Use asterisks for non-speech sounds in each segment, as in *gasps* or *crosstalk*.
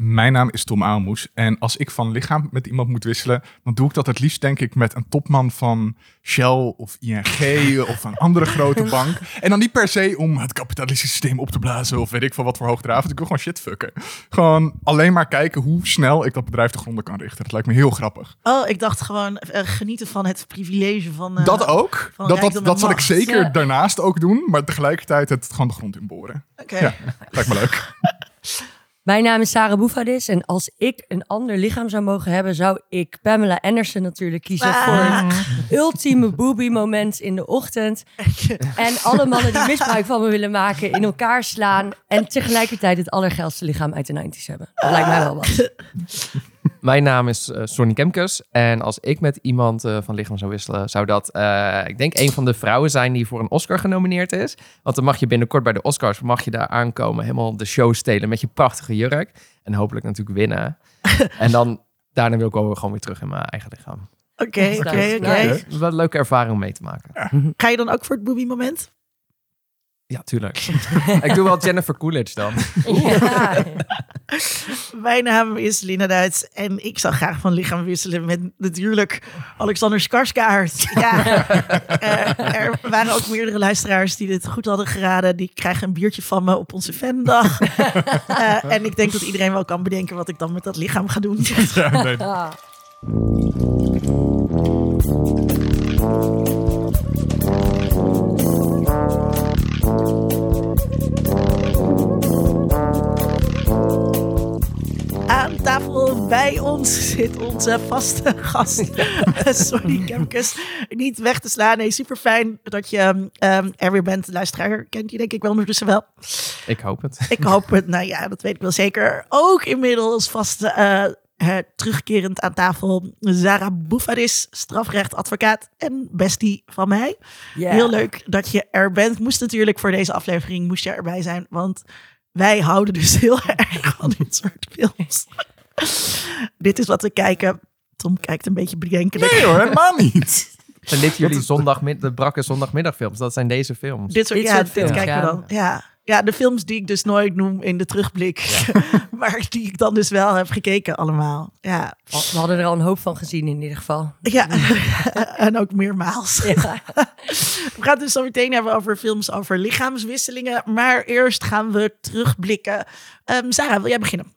Mijn naam is Tom Aalmoes. En als ik van lichaam met iemand moet wisselen, dan doe ik dat het liefst, denk ik, met een topman van Shell of ING *laughs* of een andere grote bank. En dan niet per se om het kapitalistische systeem op te blazen of weet ik veel wat voor hoogdravend. Ik wil gewoon shit fucken. Gewoon alleen maar kijken hoe snel ik dat bedrijf te gronden kan richten. Dat lijkt me heel grappig. Oh, ik dacht gewoon eh, genieten van het privilege van. eh, dat ook. van Dat, dat, dat zal ik zeker Ja. daarnaast ook doen. Maar tegelijkertijd het gewoon de grond inboren. Oké. Ja, lijkt me leuk. *laughs* Mijn naam is Sarah Boefadis en als ik een ander lichaam zou mogen hebben, zou ik Pamela Anderson natuurlijk kiezen Ah. voor het ultieme boobie moment in de ochtend. En alle mannen die misbruik van me willen maken, in elkaar slaan en tegelijkertijd het allergeilste lichaam uit de 90s hebben. Dat lijkt mij wel wat. Mijn naam is eh, Sonny Kemkes. En als ik met iemand eh, van lichaam zou wisselen, zou dat, eh, ik denk, een van de vrouwen zijn die voor een Oscar genomineerd is. Want dan mag je binnenkort bij de Oscars, mag je daar aankomen, helemaal de show stelen met je prachtige jurk. En hopelijk natuurlijk winnen. *laughs* en dan, daarna wil ik ook gewoon weer terug in mijn eigen lichaam. Oké, oké, oké. Wat een leuke ervaring om mee te maken. Ga je dan ook voor het boobie moment? Ja, tuurlijk. *laughs* ik doe wel Jennifer Coolidge dan. Ja. *laughs* Mijn naam is Lina Duits en ik zou graag van lichaam wisselen met natuurlijk Alexander Skarsgård. Ja, *laughs* eh, er waren ook meerdere luisteraars die dit goed hadden geraden. Die krijgen een biertje van me op onze fandag. Eh, en ik denk dat iedereen wel kan bedenken wat ik dan met dat lichaam ga doen. Ja, nee. Tafel bij ons zit onze vaste *laughs* gast. Sorry, Kemkes. Niet weg te slaan. Nee, super fijn dat je ehm, er weer bent. Luisteraar kent je denk ik wel ondertussen wel. Ik hoop het. Ik hoop het. Nou ja, dat weet ik wel zeker. Ook inmiddels vast eh, eh, terugkerend aan tafel. Zara Boufadis, strafrechtadvocaat en bestie van mij. Heel leuk dat je er bent. Moest natuurlijk voor deze aflevering moest je erbij zijn. Want wij houden dus *laughs* heel erg van dit soort films. *laughs* dit is wat we kijken. Tom kijkt een beetje bedenkelijk. Nee hoor, helemaal *laughs* niet. Zijn dit jullie zondagmid de brakke zondagmiddagfilms? Dat zijn deze films. Dit soort, Dit ja, soort dit films, kijken we dan. Ja. ja, de films die ik dus nooit noem in de terugblik. *laughs* maar die ik dan dus wel heb gekeken allemaal. Ja, We hadden er al een hoop van gezien in ieder geval. ja. en ook meermaals. Ja. We gaan het dus zo meteen hebben over films over lichaamswisselingen. Maar eerst gaan we terugblikken. Ehm Sarah, wil jij beginnen?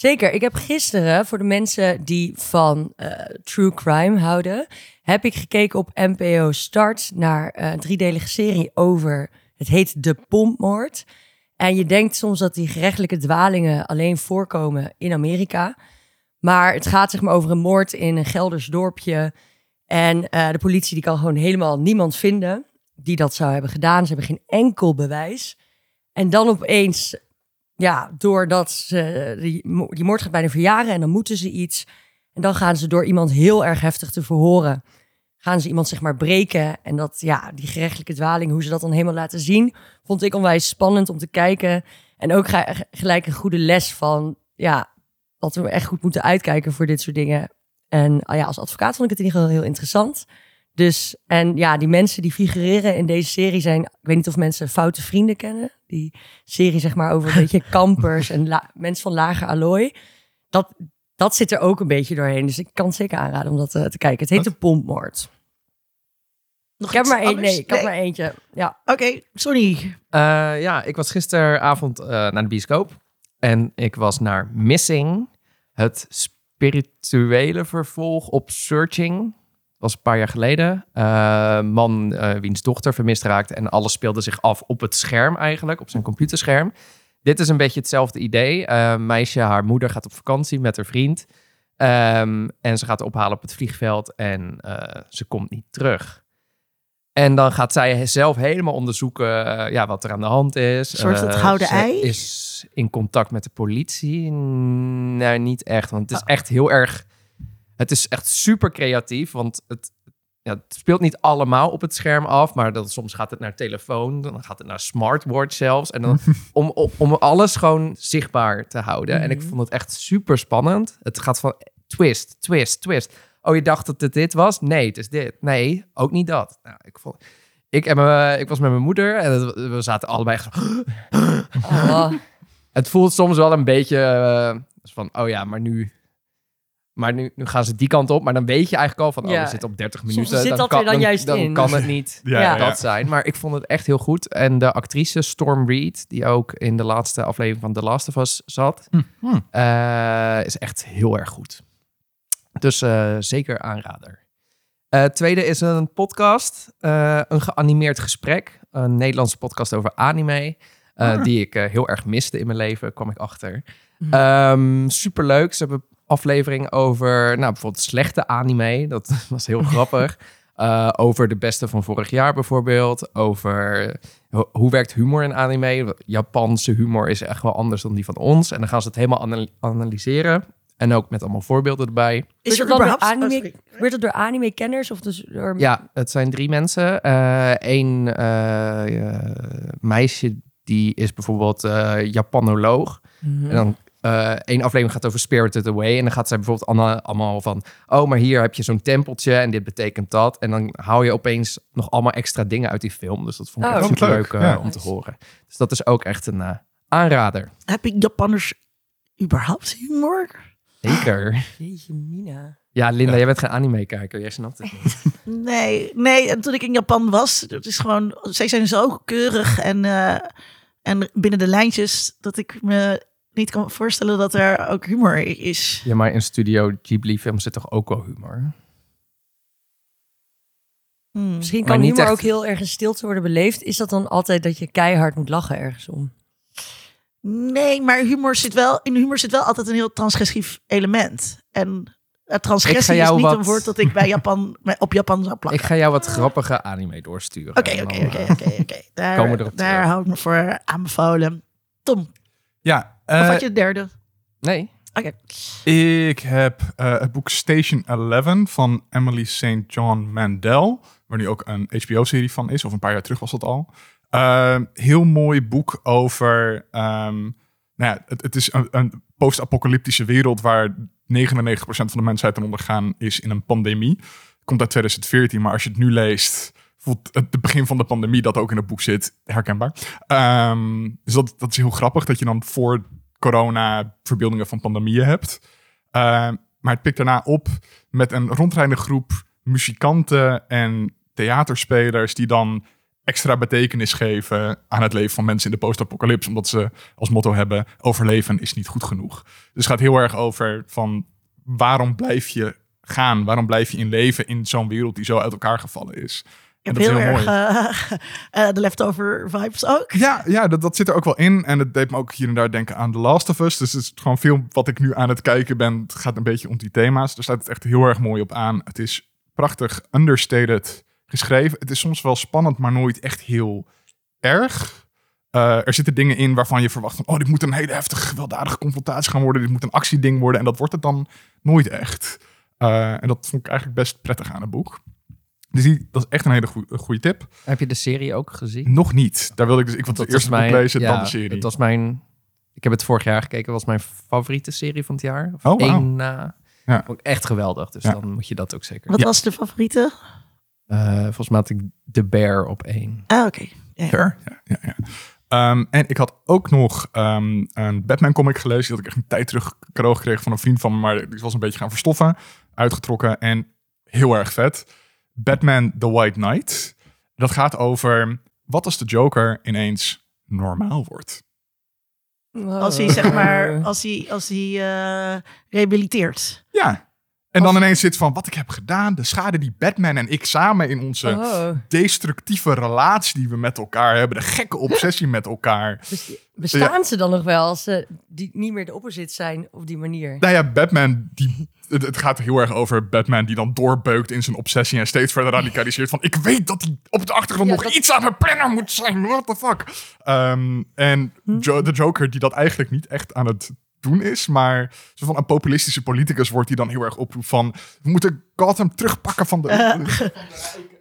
Zeker. Ik heb gisteren, voor de mensen die van eh, true crime houden, heb ik gekeken op NPO Start naar eh, een driedelige serie over, het heet De Pompmoord. En je denkt soms dat die gerechtelijke dwalingen alleen voorkomen in Amerika. Maar het gaat zeg maar over een moord in een Gelders dorpje. En eh, de politie die kan gewoon helemaal niemand vinden die dat zou hebben gedaan. Ze hebben geen enkel bewijs. En dan opeens ja, doordat ze, die, die moord gaat bijna verjaren en dan moeten ze iets. En dan gaan ze door iemand heel erg heftig te verhoren, gaan ze iemand zeg maar breken. En dat, ja, die gerechtelijke dwaling, hoe ze dat dan helemaal laten zien, vond ik onwijs spannend om te kijken. En ook gelijk een goede les van, ja, dat we echt goed moeten uitkijken voor dit soort dingen. En ah ja, als advocaat vond ik het in ieder geval heel interessant. Dus, en ja, die mensen die figureren in deze serie zijn, ik weet niet of mensen Foute Vrienden kennen. Die serie zeg maar over een beetje *laughs* kampers en mensen van lager allooi. Dat, dat zit er ook een beetje doorheen. Dus ik kan het zeker aanraden om dat eh, te kijken. Het heet de Pompmoord. Nog Ik heb maar één, nee, ik heb maar eentje. Ja. Oké, sorry. Eh, ja, ik was gisteravond eh, naar de bioscoop. En ik was naar Missing. Het spirituele vervolg op Searching. Was een paar jaar geleden. Eh, man eh, wiens dochter vermist raakte. En alles speelde zich af op het scherm eigenlijk. Op zijn computerscherm. Dit is een beetje hetzelfde idee. Eh, meisje, haar moeder gaat op vakantie met haar vriend. Ehm, en ze gaat ophalen op het vliegveld. En ze komt niet terug. En dan gaat zij zelf helemaal onderzoeken ja, wat er aan de hand is. Een soort het gouden ei? is in contact met de politie. Nee, niet echt. Want het is echt heel erg... Het is echt super creatief. Want het, ja, het speelt niet allemaal op het scherm af. Maar dan, soms gaat het naar telefoon. Dan gaat het naar smartwatch zelfs. En dan *laughs* om, om, om alles gewoon zichtbaar te houden. En ik vond het echt super spannend. Het gaat van twist, twist, twist. Oh, je dacht dat het dit was? Nee, het is dit. Nee, ook niet dat. Nou, ik, vond, ik, en mijn- ik was met mijn moeder en het- we zaten allebei zo... *gasps* Oh, Het voelt soms wel een beetje, eh, van, oh ja, maar nu... Maar nu, nu gaan ze die kant op. Maar dan weet je eigenlijk al van, oh, we zitten op 30 Soms minuten. zit dan dat kan, er dan juist dan in. kan het *laughs* niet Ja, dat zijn. Maar ik vond het echt heel goed. En de actrice Storm Reed, die ook in de laatste aflevering van The Last of Us zat, Hm. eh, is echt heel erg goed. Dus eh, zeker aanrader. Eh tweede is een podcast, eh, een geanimeerd gesprek. Een Nederlandse podcast over anime. eh, Ah. Die ik heel erg miste in mijn leven, kwam ik achter. Ehm superleuk. Ze hebben aflevering over nou, bijvoorbeeld slechte anime. Dat *laughs* was heel grappig. *laughs* Eh, over de beste van vorig jaar bijvoorbeeld. Over ho- hoe werkt humor in anime. Japanse humor is echt wel anders dan die van ons. En dan gaan ze het helemaal anal- analyseren. En ook met allemaal voorbeelden erbij. Is er dat dan door oh, anime- sorry. Gebeurt het door anime-kenners of dus door... Ja, het zijn drie mensen. Eén meisje die is bijvoorbeeld eh Japanoloog. Mhm. En dan eh één aflevering gaat over Spirited Away. En dan gaat zij bijvoorbeeld allemaal, allemaal van... Oh, maar hier heb je zo'n tempeltje en dit betekent dat. En dan hou je opeens nog allemaal extra dingen uit die film. Dus dat vond ik Oh, echt wat super leuk, leuk ja. om te horen. Dus dat is ook echt een eh, aanrader. Heb ik Japanners überhaupt humor? Zeker. Jeetje, Mina. Ja, Linda, Ja. jij bent geen anime-kijker. Jij snapt het niet. *laughs* Nee, nee. En toen ik in Japan was, het is gewoon, zij zijn zo keurig en, eh, en binnen de lijntjes dat ik me niet kan voorstellen dat er ook humor is. Ja, maar in Studio Ghibli-film zit toch ook wel humor? Hmm. Misschien kan humor echt- ook heel erg in stilte worden beleefd. Is dat dan altijd dat je keihard moet lachen ergens om? Nee, maar humor zit wel, in humor zit wel altijd een heel transgressief element. En uh, transgressie is niet wat- een woord dat ik bij *laughs* Japan, op Japan zou plakken. Ik ga jou wat grappige anime doorsturen. Oké, oké, oké, oké, oké. Daar, *laughs* komen we erop daar hou ik me voor aanbevolen. Tom, Ja, of eh, had je de derde? Nee, ik heb eh, het boek Station 11 van Emily St. John Mandel, waar nu ook een HBO-serie van is, of een paar jaar terug was dat al. Eh, heel mooi boek over, ehm, nou ja, het, het is een, een post-apocalyptische wereld waar 99% van de mensheid ten ondergaan is in een pandemie. Komt uit 2014, maar als je het nu leest, het begin van de pandemie dat ook in het boek zit herkenbaar. Ehm, dus dat, dat is heel grappig dat je dan voor corona verbeeldingen van pandemieën hebt. Ehm, maar het pikt daarna op met een rondrijdende groep muzikanten en theaterspelers die dan extra betekenis geven aan het leven van mensen in de post-apocalypse. Omdat ze als motto hebben, overleven is niet goed genoeg. Dus het gaat heel erg over van waarom blijf je gaan? Waarom blijf je in leven in zo'n wereld die zo uit elkaar gevallen is? Ik heb heel heel erg eh, *laughs* eh, de leftover vibes ook. Ja, ja dat, dat zit er ook wel in. En het deed me ook hier en daar denken aan The Last of Us. Dus het is gewoon veel wat ik nu aan het kijken ben. Het gaat een beetje om die thema's. Daar staat het echt heel erg mooi op aan. Het is prachtig understated geschreven. Het is soms wel spannend, maar nooit echt heel erg. Eh, er zitten dingen in waarvan je verwacht van... oh, dit moet een hele heftige, gewelddadige confrontatie gaan worden. Dit moet een actieding worden. En dat wordt het dan nooit echt. En dat vond ik eigenlijk best prettig aan het boek. Dus die, dat is echt een hele goe- goede tip. heb je de serie ook gezien? Nog niet. Daar wilde ik dus... Ik wil het Dat eerst boek lezen, ja, dan de serie. Het was mijn... Ik heb het vorig jaar gekeken. was mijn favoriete serie van het jaar. Of Oh, één na. Ja. Vond ik echt geweldig. Dus Ja. dan moet je dat ook zeker. Wat Ja. was de favoriete? Eh, volgens mij had ik The Bear op één. Ah, oké. Ja, ja. Sure. Ja, ja, ja. Ehm, en ik had ook nog ehm, een Batman comic gelezen. Die had ik echt een tijd terug cadeau gekregen van een vriend van me. Maar die was een beetje gaan verstoffen. Uitgetrokken en heel erg vet. Batman The White Knight. Dat gaat over wat als de Joker ineens normaal wordt. Als hij, zeg maar, als hij, als hij eh, rehabiliteert. Ja. En dan ineens zit van wat ik heb gedaan. De schade die Batman en ik samen in onze Oh. destructieve relatie die we met elkaar hebben. De gekke obsessie met elkaar. Bes- Bestaan ze dan nog wel als ze die niet meer de opposite zijn op die manier? Nou ja, Batman, die, het, gaat heel erg over Batman die dan doorbeukt in zijn obsessie en steeds verder radicaliseert van ik weet dat hij op de achtergrond Ja, nog dat- iets aan mijn planner moet zijn, what the fuck. Ehm, en Jo- de Joker die dat eigenlijk niet echt aan het doen is, maar zo van een populistische politicus wordt die dan heel erg oproept van we moeten Gotham terugpakken van de...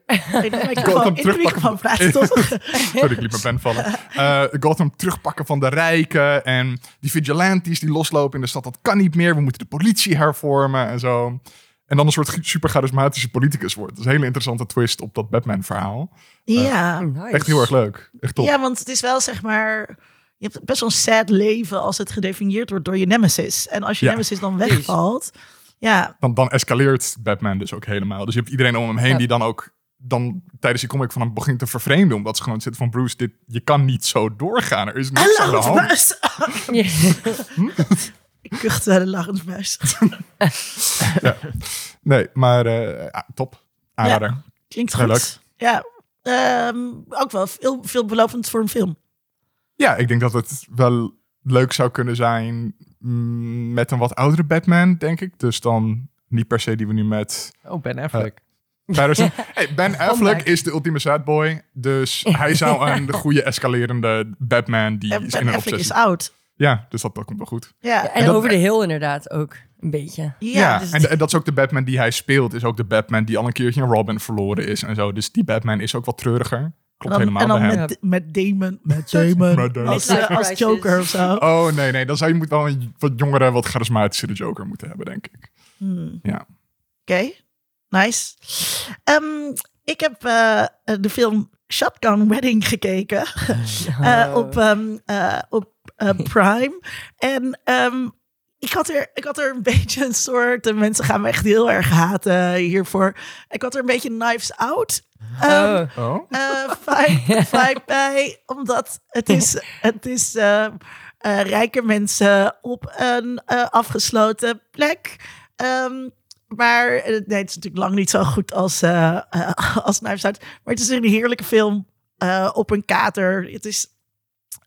De *laughs* Gotham terugpakken. toch? *laughs* Sorry, ik liet mijn pen vallen. Eh Gotham terugpakken van de rijken. En die vigilantes die loslopen in de stad, dat kan niet meer. We moeten de politie hervormen en zo. En dan een soort super charismatische politicus wordt. Dat is een hele interessante twist op dat Batman-verhaal. Ja. Oh, nice. Echt heel erg leuk. Echt top. ja, want het is wel zeg maar... je hebt best wel een sad leven als het gedefinieerd wordt door je nemesis. En als je Ja. nemesis dan wegvalt, ja, Dan, dan escaleert Batman dus ook helemaal. Dus je hebt iedereen om hem heen Ja. die dan ook dan tijdens die comic van hem begint te vervreemden. Omdat ze gewoon zitten van Bruce, dit, je kan niet zo doorgaan. Er is niks aan de hand. Ja. *laughs* Ik kuchte de lachensbuis. *laughs* Nee, maar eh, ja, top. Aanrader. Klinkt Heel goed. Ja, ehm, ook wel veel, veelbelovend voor een film. Ja, ik denk dat het wel leuk zou kunnen zijn mm, met een wat oudere Batman, denk ik. Dus dan niet per se die we nu met Oh, Ben Affleck. Patterson. *laughs* Hey, ben Affleck back. is de ultieme sad boy. Dus hij zou *laughs* een goede escalerende Batman die En is Ben in een Affleck obsessie. is oud. Ja, dus dat, dat komt wel goed. Ja, En, dat- over de hill inderdaad ook een beetje. ja, Ja, dus- en, en dat is ook de Batman die hij speelt. Is ook de Batman die al een keertje een Robin verloren is en zo. Dus die Batman is ook wat treuriger. Klopt en dan, helemaal en dan bij hem. met, met Damon, met Damon, Met Damon. Als, eh, als. Joker of zo. *laughs* Oh nee, nee. Dan zou je moet wel een wat jongere, wat charismatischere Joker moeten hebben, denk ik. Hmm. Ja. Oké, nice. Ehm, ik heb eh, de film Shotgun Wedding gekeken *laughs* eh, op, ehm, eh, op eh, Prime. En ehm, ik, had er, ik had er een *laughs* beetje een soort... De mensen gaan me echt heel erg haten hiervoor. Ik had er een beetje Knives Out ehm, Oh. Oh? eh vibe, vibe *laughs* bij. Omdat het is, het is eh, eh, rijke mensen op een eh, afgesloten plek. Ehm, maar eh, nee, het is natuurlijk lang niet zo goed als, eh eh, *laughs* als Knives Out. Maar het is een heerlijke film eh, op een kater. Het is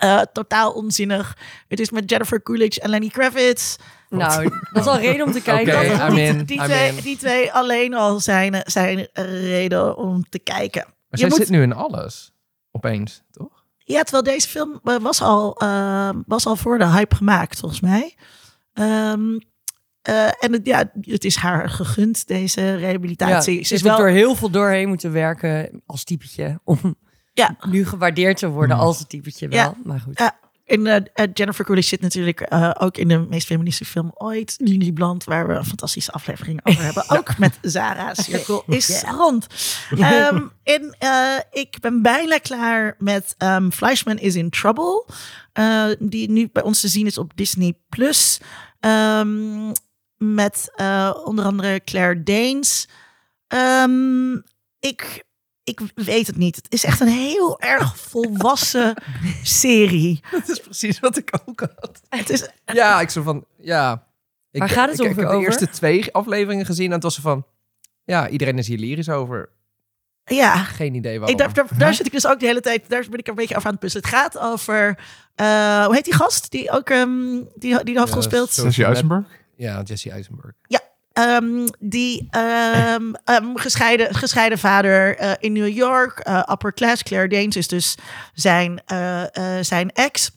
eh, totaal onzinnig. Het is met Jennifer Coolidge en Lenny Kravitz. Nou, dat is al reden om te *laughs* kijken. Dat- die, in, die, I'm twee, in. die twee alleen al zijn, zijn reden om te kijken. Maar Je zij moet- zit nu in alles. Opeens, toch? Ja, terwijl deze film eh, was al, eh, was al voor de hype gemaakt, volgens mij. Ehm, eh, en het, ja, het is haar gegund, deze rehabilitatie. ze ze is heeft wel, er door heel veel doorheen moeten werken als typetje. Om ja, nu gewaardeerd te worden Hmm. als een typetje wel. Ja. Maar goed. Ja. en eh, eh, Jennifer Coolidge zit natuurlijk eh, ook in de meest feministische film ooit, Lily Bland, waar we een fantastische aflevering over hebben. Ook met Zara. *laughs* Cirkel is rond. Ehm, en eh, ik ben bijna klaar met ehm Fleischman is in Trouble, eh, die nu bij ons te zien is op Disney Plus. Ehm, met eh, onder andere Claire Danes. Ehm, ik, ik weet het niet. Het is echt een heel erg volwassen *laughs* serie. Dat is precies wat ik ook had. Het is, Ja, ik zo van, ja. Ik, Waar gaat het ik, ik ongeveer heb de over? eerste twee afleveringen gezien en het was zo van, ja, iedereen is hier lyrisch over. ja, Geen idee waarom. ik, daar, daar, daar zit ik dus ook de hele tijd. Daar ben ik een beetje over aan het puzzelen. Het gaat over. eh, hoe heet die gast die ook ehm, die, die de hoofdrol Ja, speelt? Jesse Eisenberg? Ja, Jesse Eisenberg. Ehm, die ehm, ehm, gescheiden, gescheiden vader eh, in New York, eh, upper class. Claire Danes is dus zijn, eh, eh, zijn ex.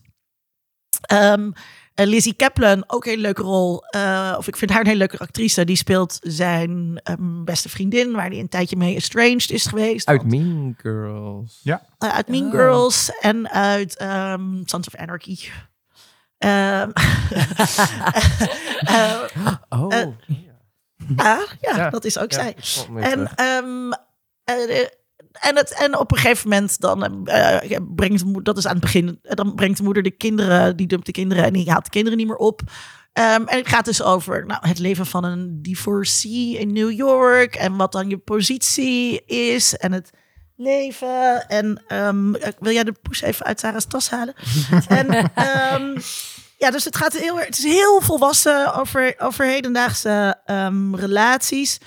Lizzie Kaplan, ook een hele leuke rol. eh, of ik vind haar een hele leuke actrice. Die speelt zijn beste vriendin, waar hij een tijdje mee estranged is geweest. Uit Want- Mean Girls. Ja. uit Mean Oh. Girls en uit ehm, Sons of Anarchy. Ehm, *laughs* *laughs* eh, Oh. Ah, ja, Ja, dat is ook ja, zij. En, ehm, eh, en, het, en op een gegeven moment dan eh, brengt dat is aan het begin, eh, dan brengt de moeder de kinderen, die dumpt de kinderen en die haalt de kinderen niet meer op. Ehm, en het gaat dus over nou, het leven van een divorcee in New York en wat dan je positie is en het leven. En ehm, eh, wil jij de poes even uit Sarah's tas halen? *laughs* en ja, dus het gaat heel, het is heel volwassen over, over hedendaagse ehm, relaties.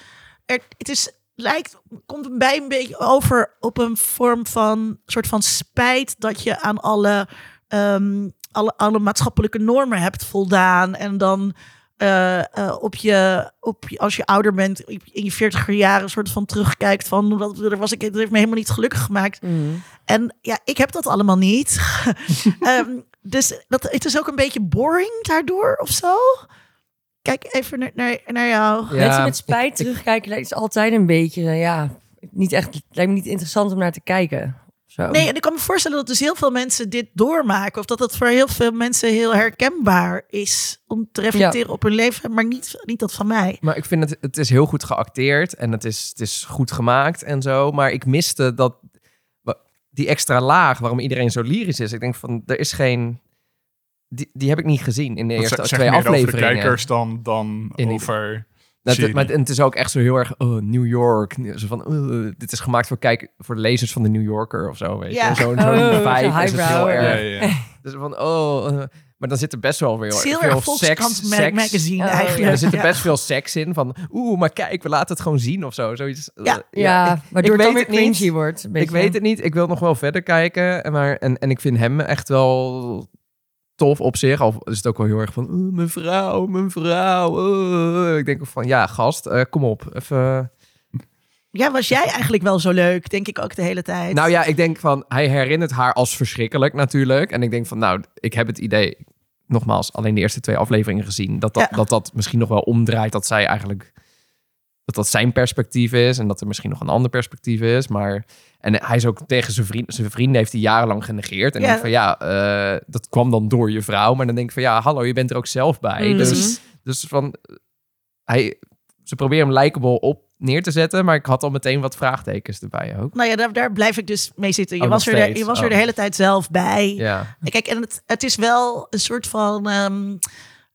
Er, het is, lijkt, komt bij een beetje over op een vorm van soort van spijt dat je aan alle, ehm, alle, alle maatschappelijke normen hebt voldaan. En dan eh, eh, op je, op je, als je ouder bent, in je veertiger jaren, een soort van terugkijkt van wat er was ik, het heeft me helemaal niet gelukkig gemaakt. Mm. En ja, ik heb dat allemaal niet. *laughs* Ehm, dus dat, het is ook een beetje boring daardoor of zo. Kijk even naar, naar, naar jou. Ja, Mensen met spijt ik- terugkijken lijkt het altijd een beetje, ja, niet echt, lijkt me niet interessant om naar te kijken. Zo. Nee, en ik kan me voorstellen dat dus heel veel mensen dit doormaken. Of dat het voor heel veel mensen heel herkenbaar is om te reflecteren op hun leven. Maar niet, niet dat van mij. Maar ik vind het, het is heel goed geacteerd en het is, het is goed gemaakt en zo. Maar ik miste dat, die extra laag waarom iedereen zo lyrisch is. Ik denk van, er is geen, die, die heb ik niet gezien in de eerste twee meer over de afleveringen. kijkers dan, dan In die- over... Dat, serie. maar het is ook echt zo heel erg oh, New York. Zo van, oh, dit is gemaakt voor, kijk, voor de lezers van de New Yorker of zo. Weet Ja. je? Zo'n Oh, zo'n zo'n vibe is het heel erg. ja, ja, ja. Dus van, oh, eh, maar dan zit er best wel weer heel veel seks, seks. magazine Oh, ja. eigenlijk. Er zit er Ja. best veel seks in. Van, oeh, maar kijk, we laten het gewoon zien of zo. Zoiets, eh, Ja. Ja, ik- waardoor ik het weer niet. wordt. Ik weet het niet. Ik wil nog wel verder kijken. en Maar, en, en ik vind hem echt wel tof op zich. Al is het ook wel heel erg van, "Oh, mijn vrouw, mijn vrouw. oh." Ik denk ook van, ja, gast, eh, kom op. Even... Ja, was jij eigenlijk wel zo leuk? Denk ik ook de hele tijd. Nou ja, ik denk van, hij herinnert haar als verschrikkelijk natuurlijk. En ik denk van, nou, ik heb het idee, nogmaals, alleen de eerste twee afleveringen gezien, dat dat, Ja. dat, dat misschien nog wel omdraait, dat zij eigenlijk, dat dat zijn perspectief is en dat er misschien nog een ander perspectief is. Maar, en hij is ook tegen zijn vriend, zijn vrienden heeft hij jarenlang genegeerd. En Ja. denk van, ja, eh, dat kwam dan door je vrouw. Maar dan denk ik van, ja, hallo, je bent er ook zelf bij. Mhm. Dus, dus van, hij, ze proberen hem likable op neer te zetten, maar ik had al meteen wat vraagtekens erbij ook. Nou ja, daar, daar blijf ik dus mee zitten. Je Oh, was, er, de, je was er Oh. de hele tijd zelf bij. Ja. En Kijk, en het, het is wel een soort van... ehm,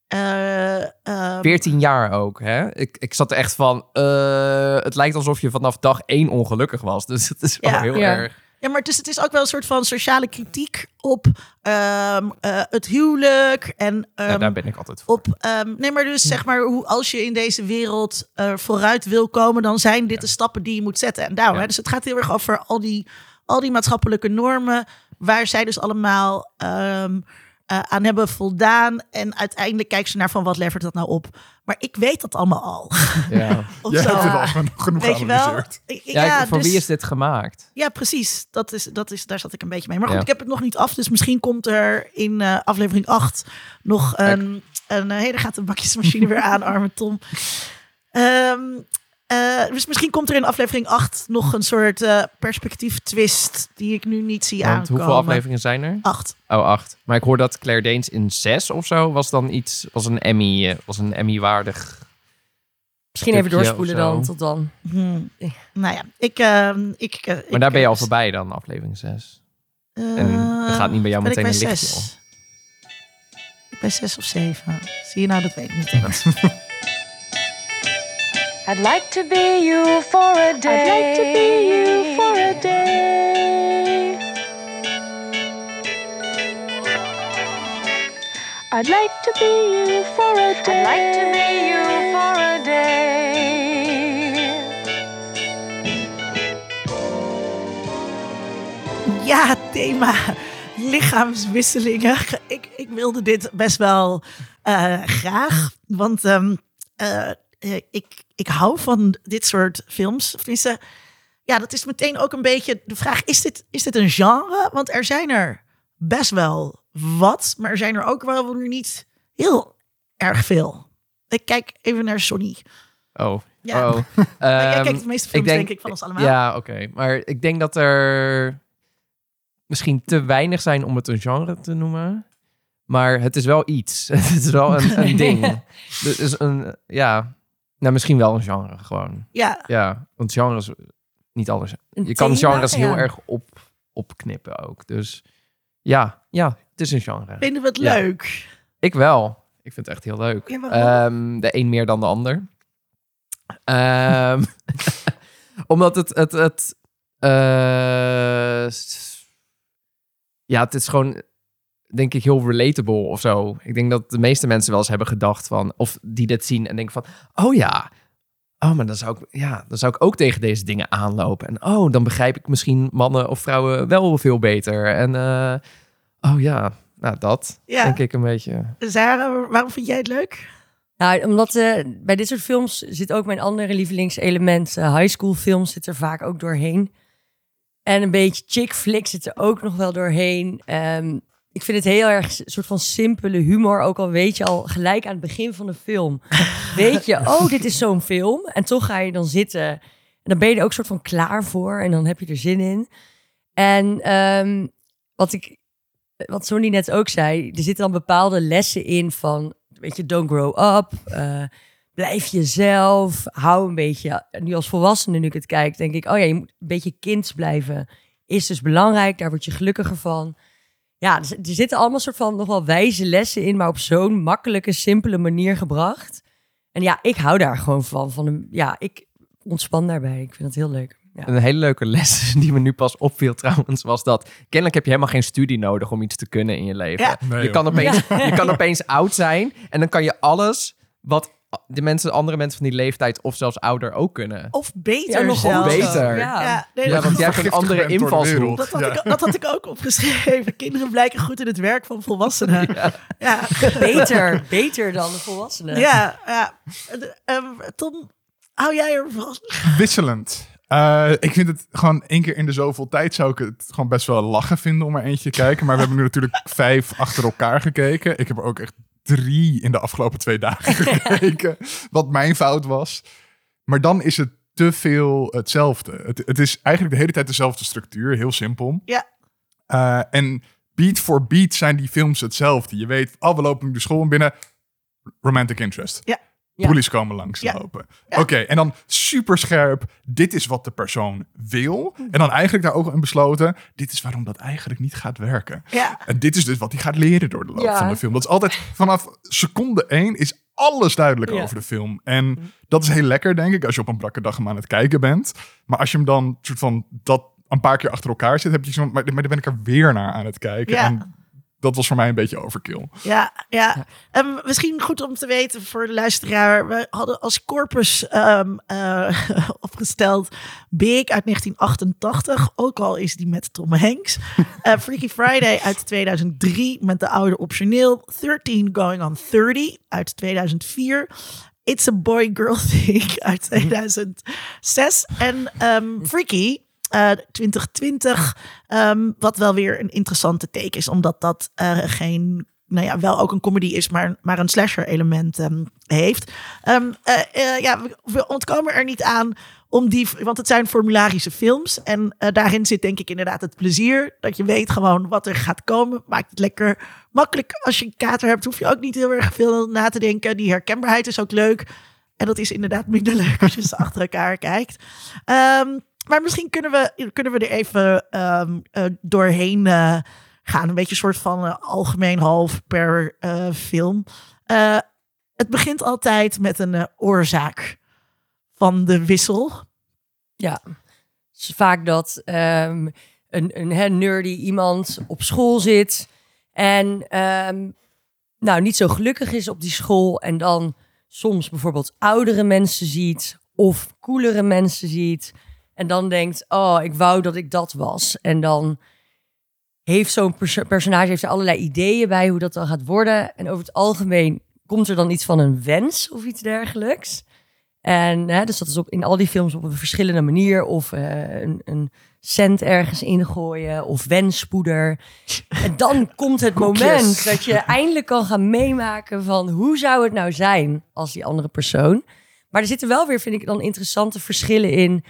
eh, ehm, 14 jaar ook, hè? Ik, ik zat er echt van... eh, het lijkt alsof je vanaf dag één ongelukkig was. Dus het is wel Ja. heel Ja. erg... Ja, maar het is, het is ook wel een soort van sociale kritiek op ehm, eh, het huwelijk. En Ja, ehm, daar ben ik altijd voor. op. ehm, nee, maar dus zeg maar, hoe, als je in deze wereld eh, vooruit wil komen, dan zijn dit de stappen die je moet zetten. En daarom, Ja. hè, dus het gaat heel erg over al die, al die maatschappelijke normen, waar zij dus allemaal eh, aan hebben voldaan. En uiteindelijk kijken ze naar van wat levert dat nou op. Maar ik weet dat allemaal al. *laughs* Ja, *laughs* Of Jij zo. hebt het al genoeg, Weet je wel? ja, Ja, voor dus- wie is dit gemaakt? Ja, precies. Dat is, dat is, daar zat ik een beetje mee. Maar goed, Ja. ik heb het nog niet af. Dus misschien komt er in eh, aflevering 8 nog een... een eh, hey, daar gaat de bakjesmachine weer aan, *laughs* arme Tom. Ehm, eh, dus misschien komt er in aflevering 8 nog een soort eh, perspectief twist... die ik nu niet zie Want aankomen. hoeveel afleveringen zijn er? 8. Oh, acht. Maar ik hoor dat Claire Danes in zes of zo was dan iets... Was een Emmy, eh, was een Emmy-waardig... Misschien even doorspoelen dan, tot dan. Hmm. Nou ja, ik... ehm, ik Maar ik, daar ben je al voorbij dan, aflevering zes. eh, En er gaat niet bij jou meteen bij een lichtje? Ik ben 6 of 7. Zie je nou, dat weet ik niet. *laughs* echt. I'd like to be you for a day. I'd like to be you for a day. I'd like to be you for a day. I'd like to be you for a day. Ja, thema lichaamswisselingen. Ik, ik wilde dit best wel eh, graag. Want ehm, eh, eh, ik, ik hou van dit soort films. Of tenminste, ja, dat is meteen ook een beetje de vraag: is dit, is dit een genre? Want er zijn er best wel wat, maar er zijn er ook wel weer niet heel erg veel. Ik kijk even naar Sonny. Oh. Ja. Oh. *laughs* Jij Ehm, kijkt de meeste films, ik denk, denk- ik, van ons allemaal. Ja, oké. Maar ik denk dat er misschien te weinig zijn om het een genre te noemen. Maar het is wel iets. *laughs* het is wel een, een *laughs* ding. Het is een, ja, nou misschien wel een genre gewoon. ja. Ja, want genres, niet alles. Een Je kan thema, genres ja. heel erg op, opknippen ook. Dus ja, ja, het is een genre. Vinden we het Ja. leuk? Ik wel. Ik vind het echt heel leuk. Ja? Ehm, de een meer dan de ander. Ehm, *laughs* omdat het... het, het eh, ja, het is gewoon, denk ik, heel relatable of zo. Ik denk dat de meeste mensen wel eens hebben gedacht van... Of die dit zien en denken van... Oh ja, oh, maar dan zou, ik, ja, dan zou ik ook tegen deze dingen aanlopen. En oh, dan begrijp ik misschien mannen of vrouwen wel veel beter. En eh, oh ja, nou dat Ja. denk ik een beetje... Sarah, waarom vind jij het leuk? Nou, omdat eh, bij dit soort films zit ook mijn andere lievelingselement. eh, high school films zit er vaak ook doorheen. En een beetje chick flick zit er ook nog wel doorheen. Ehm, ik vind het heel erg een soort van simpele humor. Ook al weet je al gelijk aan het begin van de film. *laughs* weet je, oh, dit is zo'n film. En toch ga je dan zitten. En dan ben je er ook soort van klaar voor. En dan heb je er zin in. En ehm, wat ik, wat Sonny net ook zei, er zitten dan bepaalde lessen in van, weet je, don't grow up, eh, blijf jezelf, hou een beetje, nu als volwassene nu ik het kijk, denk ik, oh ja, je moet een beetje kind blijven, is dus belangrijk, daar word je gelukkiger van. Ja, er, er zitten allemaal soort van nog wel wijze lessen in, maar op zo'n makkelijke, simpele manier gebracht. En ja, ik hou daar gewoon van. van een, ja, ik ontspan daarbij. Ik vind het heel leuk. Ja. Een hele leuke les *laughs* die me nu pas opviel trouwens, was dat kennelijk heb je helemaal geen studie nodig om iets te kunnen in je leven. Ja. Nee, je, kan opeens, *laughs* je kan opeens oud zijn en dan kan je alles wat de mensen, andere mensen van die leeftijd of zelfs ouder ook kunnen. Of beter Ja, nog zelfs. beter. Ja. Ja, nee, Ja, want jij hebt een andere invalshoek. Dat had, Ja. ik, dat had ik ook opgeschreven. Kinderen blijken goed in het werk van volwassenen. Ja, ja. Beter, beter dan de volwassenen. ja, De- ehm, Tom, hou jij ervan? Wisselend. Eh, ik vind het gewoon één keer in de zoveel tijd zou ik het gewoon best wel lachen vinden om er eentje te kijken. Maar we hebben nu natuurlijk vijf achter elkaar gekeken. Ik heb er ook echt drie in de afgelopen twee dagen *laughs* gekeken. Wat mijn fout was. Maar dan is het te veel hetzelfde. Het, het is eigenlijk de hele tijd dezelfde structuur. Heel simpel. Ja. Eh, en beat voor beat zijn die films hetzelfde. Je weet, oh, we lopen nu de school binnen. Romantic interest. Ja. Ja. Police komen langslopen. Oké, en dan super scherp. Dit is wat de persoon wil. En dan eigenlijk daar ook in besloten. Dit is waarom dat eigenlijk niet gaat werken. En dit is dus wat hij gaat leren door de loop van de film. Dat is altijd vanaf seconde één is alles duidelijk Ja. over de film. En dat is heel lekker, denk ik, als je op een brakke dag hem aan het kijken bent. Maar als je hem dan soort van dat een paar keer achter elkaar zit, heb je zo'n. Maar, maar dan ben ik er weer naar aan het kijken. Ja. En dat was voor mij een beetje overkill. ja, ja. Ehm, misschien goed om te weten voor de luisteraar. We hadden als corpus ehm, eh, *laughs* opgesteld Big uit 1988. Ook al is die met Tom Hanks. *laughs* Eh, Freaky Friday uit 2003 met de oude optioneel. 13 Going on 30 uit 2004. It's a Boy Girl *laughs* Thing uit 2006. En ehm, Freaky eh, 2020. ehm, wat wel weer een interessante take is, omdat dat eh, geen. Nou ja, wel ook een comedy is, maar, maar een slasher element ehm, heeft. Eh, eh, ja, we, ontkomen er niet aan om die, want het zijn formularische films. En eh, daarin zit denk ik inderdaad het plezier. Dat je weet gewoon wat er gaat komen. Maakt het lekker makkelijk. Als je een kater hebt, hoef je ook niet heel erg veel na te denken. Die herkenbaarheid is ook leuk. En dat is inderdaad minder leuk als je ze *laughs* achter elkaar kijkt. Ehm, maar misschien kunnen we, kunnen we er even ehm, eh, doorheen eh, gaan. Een beetje een soort van eh, algemeen half per film. Het begint altijd met een oorzaak van de wissel. Ja, vaak dat ehm, een, een hè, nerdy iemand op school zit en ehm, nou niet zo gelukkig is op die school en dan soms bijvoorbeeld oudere mensen ziet of coolere mensen ziet en dan denkt, oh, ik wou dat ik dat was. En dan heeft zo'n perso- personage heeft er allerlei ideeën bij hoe dat dan gaat worden. En over het algemeen komt er dan iets van een wens of iets dergelijks. En hè, dus dat is op, in al die films op een verschillende manier. Of eh, een, een cent ergens ingooien of wenspoeder. En dan *laughs* komt het Koekjes. moment dat je eindelijk kan gaan meemaken van hoe zou het nou zijn als die andere persoon. Maar er zitten wel weer, vind ik, dan interessante verschillen in.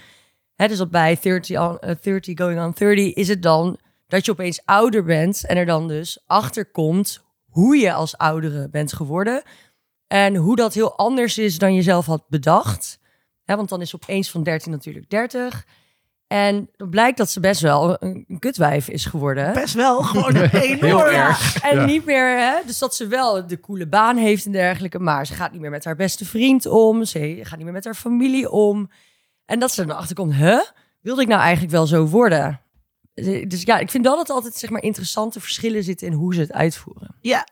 Hè, dus dat bij 30, on, eh, 30 going on 30 is het dan dat je opeens ouder bent en er dan dus achter komt hoe je als oudere bent geworden. En hoe dat heel anders is dan je zelf had bedacht. Hè, want dan is opeens van 13 natuurlijk 30. En dan blijkt dat ze best wel een, kutwijf is geworden. Best wel *laughs* gewoon enorm. erg. En Ja. niet meer, hè? dus dat ze wel de coole baan heeft en dergelijke, maar ze gaat niet meer met haar beste vriend om. Ze gaat niet meer met haar familie om. En dat ze er dan achter komt, huh? Wilde ik nou eigenlijk wel zo worden? Dus ja, ik vind wel dat er altijd zeg maar, interessante verschillen zitten in hoe ze het uitvoeren. Ja,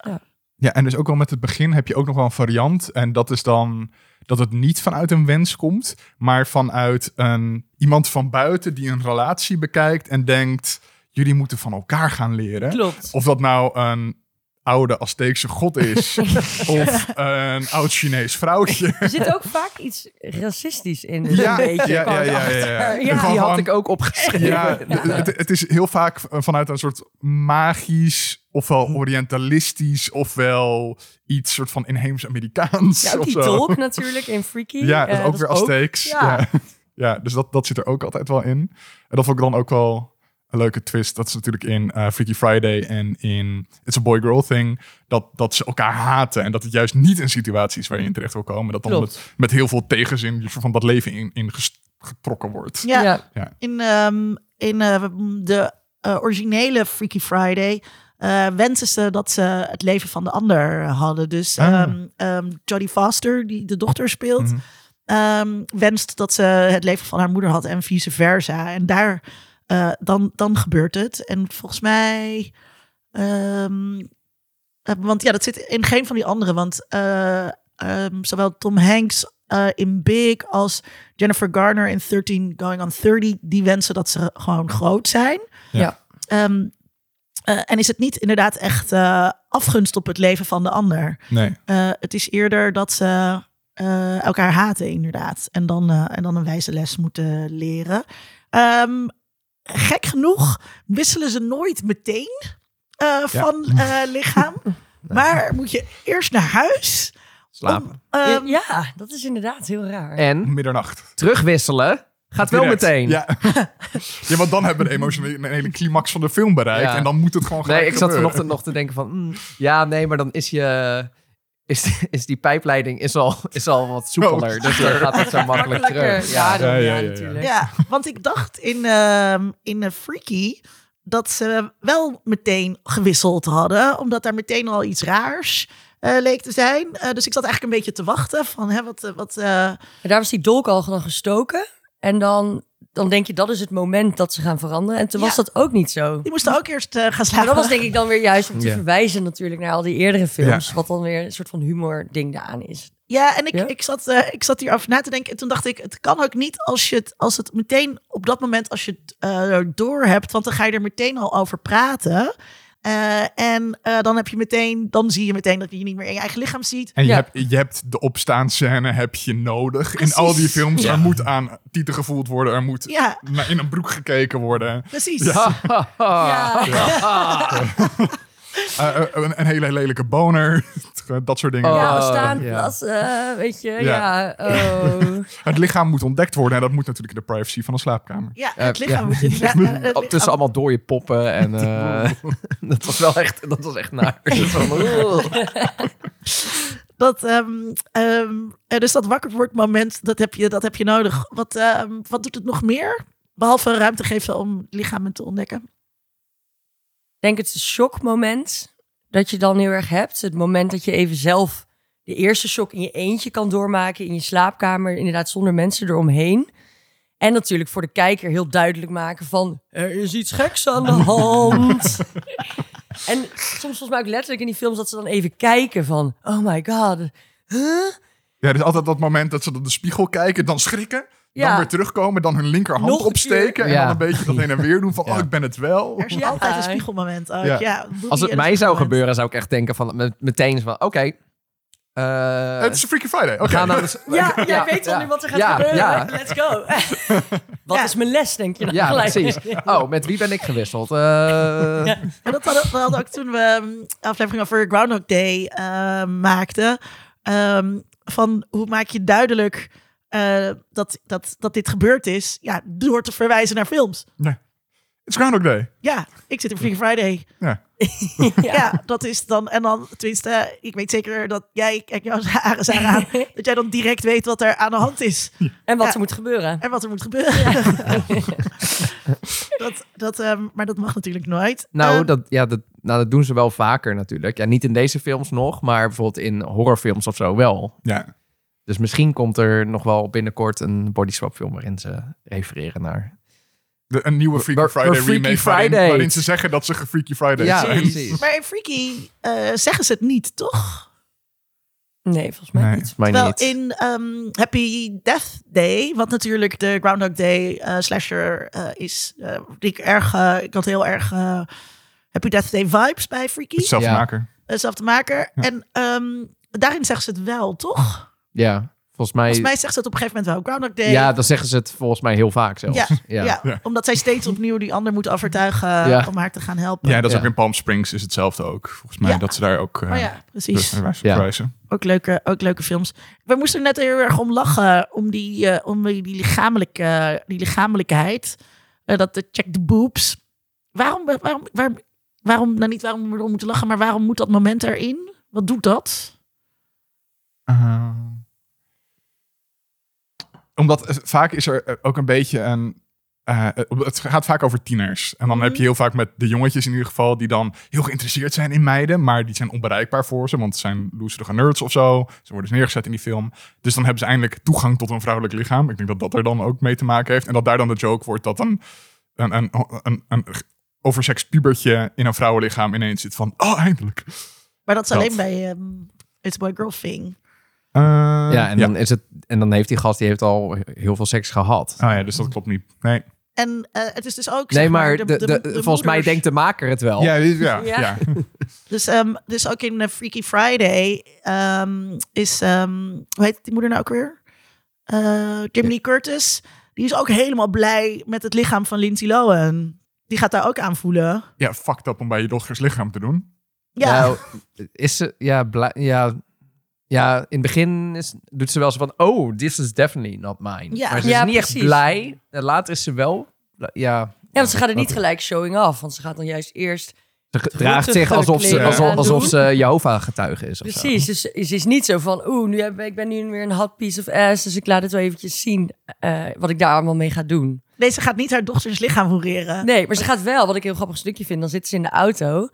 Ja, en dus ook wel met het begin heb je ook nog wel een variant. En dat is dan dat het niet vanuit een wens komt, maar vanuit een, iemand van buiten die een relatie bekijkt en denkt: jullie moeten van elkaar gaan leren. Klopt. Of dat nou een oude Azteekse god is, *laughs* of een oud Chinees vrouwtje. *laughs* Er zit ook vaak iets racistisch in. Ja, een beetje ja, ja, ja, ja, ja. Ja. Die had van- ik ook opgeschreven. Ja, het, het is heel vaak vanuit een soort magisch, ofwel orientalistisch, ofwel iets soort van inheems-Amerikaans. Ja, ook of die tolk natuurlijk in Freaky. Ja, dat is Eh, ook weer Azteeks. ja. Ja. Ja. dus dat, dat zit er ook altijd wel in. En dat vond ik dan ook wel een leuke twist. Dat is natuurlijk in eh, Freaky Friday en in It's a Boy-Girl Thing. Dat, dat ze elkaar haten. En dat het juist niet een situatie is waar je in terecht wil komen. Dat dan met, met heel veel tegenzin je van dat leven in, in getrokken wordt. ja. Ja. In, ehm, in eh, de eh, originele Freaky Friday eh, wensen ze dat ze het leven van de ander hadden. Dus Ah. ehm, ehm, Jodie Foster, die de dochter speelt, Mhm. ehm, wenst dat ze het leven van haar moeder had en vice versa. En daar, eh, dan, dan gebeurt het. En volgens mij, ehm, eh, want ja, dat zit in geen van die andere, want eh, ehm, zowel Tom Hanks in Big als Jennifer Garner in 13 Going on 30, die wensen dat ze gewoon groot zijn. Ja. Ehm, eh, en is het niet inderdaad echt afgunst op het leven van de ander? Nee. Het is eerder dat ze elkaar haten, inderdaad. En dan, en dan een wijze les moeten leren. Ehm, gek genoeg wisselen ze nooit meteen eh, van eh, *laughs* lichaam. Maar moet je eerst naar huis. Slapen. om, ehm, ja, dat is inderdaad heel raar. En Middernacht. terugwisselen gaat wel Direct. meteen. Ja. *laughs* ja, want dan hebben we de emotionele climax van de film bereikt. Ja. En dan moet het gewoon gelijk Nee, ik zat vanochtend nog te denken van... mm, ja, nee, maar dan is je... Is, is die pijpleiding is al, is al wat soepeler. Oh, dus dan gaat het zo makkelijk terug. Ja, Ja, ja, ja, ja, ja. natuurlijk. Ja, want ik dacht in, ehm in Freaky dat ze wel meteen gewisseld hadden. Omdat daar meteen al iets raars eh, leek te zijn. Eh, dus ik zat eigenlijk een beetje te wachten van hè, wat... eh, wat eh, En daar was die dolk al dan gestoken. En dan, dan denk je, dat is het moment dat ze gaan veranderen. En toen was dat ook niet zo. die moesten ook eerst eh, gaan Maar slapen. dat was denk ik dan weer juist om te Ja. verwijzen natuurlijk naar al die eerdere films. Ja. Wat dan weer een soort van humor ding daaraan is. Ja, en ik, Ja? Ik, zat, eh, ik zat hierover na te denken. En toen dacht ik, het kan ook niet als je het, als het meteen op dat moment, als je het eh, door hebt. Want dan ga je er meteen al over praten. Eh, en eh, dan heb je meteen, dan zie je meteen dat je je niet meer in je eigen lichaam ziet. En je, Ja. hebt, je hebt de opstaanscène heb je nodig. Precies. In al die films. Ja. Er moet aan tieten gevoeld worden. Er moet Ja, naar- in een broek gekeken worden. precies. Ja. *laughs* *laughs* *laughs* Eh, eh, een, een hele lelijke boner. *laughs* dat soort dingen. Oh. ja eh, weet je, Ja. ja. *laughs* oh. Het lichaam moet ontdekt worden. En dat moet natuurlijk in de privacy van een slaapkamer. Ja, Eh, het lichaam ja. moet eh, Oh, lichaam- tussen allemaal dode poppen. En eh, *laughs* dat was wel echt, dat was echt naar. Dat oh. Ehm, ehm, eh, dus dat wakker wordt moment, dat heb je, dat heb je nodig. Wat, ehm, wat doet het nog meer? Behalve ruimte geven om lichamen te ontdekken. Ik denk het shockmoment dat je dan heel erg hebt. Het moment dat je even zelf de eerste shock in je eentje kan doormaken in je slaapkamer, inderdaad zonder mensen eromheen. En natuurlijk voor de kijker heel duidelijk maken van er is iets geks aan de hand. *laughs* en soms volgens mij ook letterlijk in die films dat ze dan even kijken van oh my god. Huh? Ja, er is altijd dat moment dat ze op de spiegel kijken, dan schrikken. Dan weer terugkomen, dan hun linkerhand Nog opsteken. En Ja. dan een beetje dat heen en weer doen van, Ja. oh, ik ben het wel. Er is Ja. altijd een spiegelmoment. ook. Ja. Ja. Als het mij zou gebeuren, zou ik echt denken van met- meteen van oké. eh, het is Freaky Friday. Oké. we gaan naar de, *laughs* *laughs* Ja, jij ja, weet al ja. nu wat er gaat Ja, gebeuren. ja. Let's go. *laughs* wat Ja. is mijn les, denk je dan Ja, gelijk. precies. Oh, met wie ben ik gewisseld? Eh, En dat hadden we hadden ook toen we een aflevering over Groundhog Day eh, maakten. ehm, van hoe maak je duidelijk eh, dat, dat, dat dit gebeurd is? Ja, door te verwijzen naar films. Het is Groundhog Day. Ja, ik zit in Freaky Friday. *laughs* Ja. Ja. dat is dan. En dan, tenminste, ik weet zeker dat jij, kijk jouw haren zijn aan, *laughs* dat jij dan direct weet wat er aan de hand is. En wat Ja. er moet gebeuren. En wat er moet gebeuren. *laughs* dat, dat, ehm, maar dat mag natuurlijk nooit. nou, Ehm, dat, ja, dat, nou, dat doen ze wel vaker natuurlijk. Ja, niet in deze films nog, maar bijvoorbeeld in horrorfilms of zo wel. Ja. Dus misschien komt er nog wel binnenkort een body swap film waarin ze refereren naar. De, een nieuwe Freaky Friday Freaky remake. Waarin, Friday. waarin ze zeggen dat ze Freaky Friday Ja, zijn. precies. Maar in Freaky eh, zeggen ze het niet, toch? Nee, volgens mij Nee. niet. Terwijl niet. in ehm, Happy Death Day, wat natuurlijk de Groundhog Day eh, slasher eh, is, eh, die ik erg, ik had heel erg eh, Happy Death Day vibes bij Freaky, Hetzelfde Ja. maker. dezelfde maker. Ja. En ehm, daarin zeggen ze het wel, toch? Ja, volgens mij. Volgens mij zeggen ze het op een gegeven moment wel. Groundhog Day. ja, dan zeggen ze het volgens mij heel vaak zelfs. Ja, ja. ja. Ja. omdat zij steeds opnieuw die ander moet overtuigen Ja. om haar te gaan helpen. Ja, dat is Ja. ook in Palm Springs is hetzelfde ook. Volgens mij Ja. dat ze daar ook uh, Oh ja, precies. Ja. verwijzen. Ook leuke, ook leuke films. We moesten er net heel erg om lachen. Om die, eh, om die, die, lichamelijke, die lichamelijkheid. Eh, dat de check the boobs. Waarom, waarom, waarom, waarom, nou niet waarom we erom moeten lachen, maar waarom moet dat moment erin? Wat doet dat? Omdat eh, vaak is er eh, ook een beetje een, eh, het gaat vaak over tieners. En dan heb je heel vaak met de jongetjes in ieder geval... die dan heel geïnteresseerd zijn in meiden... maar die zijn onbereikbaar voor ze... want het zijn loeserige nerds of zo. Ze worden dus neergezet in die film. Dus dan hebben ze eindelijk toegang tot een vrouwelijk lichaam. Ik denk dat dat er dan ook mee te maken heeft. En dat daar dan de joke wordt dat een, een, een, een, een overseks pubertje... in een vrouwenlichaam ineens zit van... oh, eindelijk. Maar dat is Dat. alleen bij ehm It's Boy Girl Thing. Eh, ja, en dan, is het, en dan heeft die gast die heeft al heel veel seks gehad. Oh ja, dus dat klopt niet. Nee. En eh, het is dus ook. nee, zeg maar de, de, de- de, de volgens mij denkt de maker het wel. Ja, ja, *laughs* ja. Ja. Dus, ehm, dus ook in eh, Freaky Friday ehm, is. ehm, hoe heet die moeder nou ook weer? Eh Kim Lee Curtis. Die is ook helemaal blij met het lichaam van Lindsay Lohan. Die gaat daar ook aan voelen. ja, fucked up om bij je dochters lichaam te doen. Ja, Nou, is ze, ja, blij, ja, ja, in het begin is, doet ze wel zo van, oh, this is definitely not mine. Ja. Maar ze Ja, is niet echt blij. En later is ze wel, ja, Ja, want ze gaat er niet gelijk showing off. Want ze gaat dan juist eerst... ze draagt zich alsof ze, alsof, aan alsof ze Jehovah-getuige is. Precies, dus ze is niet zo van... Oeh, nu heb, ik ben nu weer een hot piece of ass. Dus ik laat het wel eventjes zien eh, wat ik daar allemaal mee ga doen. deze gaat niet haar dochters lichaam hoereren. Nee, maar ze gaat wel, wat ik een heel grappig stukje vind. Dan zit ze in de auto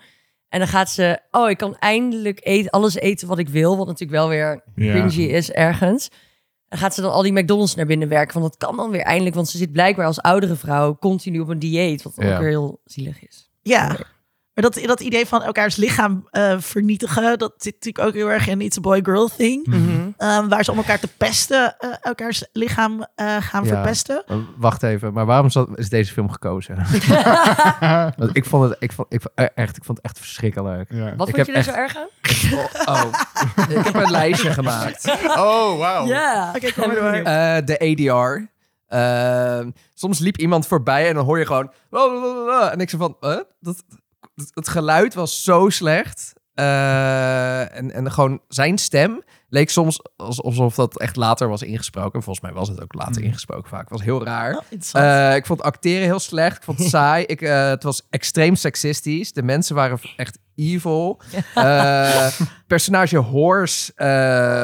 en dan gaat ze... Oh, ik kan eindelijk eten, alles eten wat ik wil. Wat natuurlijk wel weer Ja. cringy is ergens. En gaat ze dan al die McDonald's naar binnen werken. Want dat kan dan weer eindelijk. Want ze zit blijkbaar als oudere vrouw continu op een dieet. Wat Ja. ook weer heel zielig is. Ja. Maar dat, dat idee van elkaars lichaam eh, vernietigen, dat zit natuurlijk ook heel erg in It's a Boy Girl thing. Mhm. Ehm, waar ze om elkaar te pesten, eh, elkaars lichaam eh, gaan Ja. verpesten. Wacht even, maar waarom is, dat- is deze film gekozen? *laughs* *laughs* Want ik vond het, ik vond, ik, vond- echt, ik vond het echt verschrikkelijk. Ja. Wat Ik vond je er zo erg aan? Oh, *laughs* ik heb een lijstje gemaakt. Oh, wauw. Ja. Oké, kom maar door. Eh, de ADR. Soms liep iemand voorbij en dan hoor je gewoon... En ik zei van, dat, dat- het geluid was zo slecht. Eh, en, en gewoon zijn stem leek soms als- alsof dat echt later was ingesproken. Volgens mij was het ook later ingesproken vaak. Was heel raar. Oh. Eh, ik vond acteren heel slecht. Ik vond het *laughs* saai. Ik, eh, het was extreem seksistisch. De mensen waren echt evil. *laughs* Personage Horse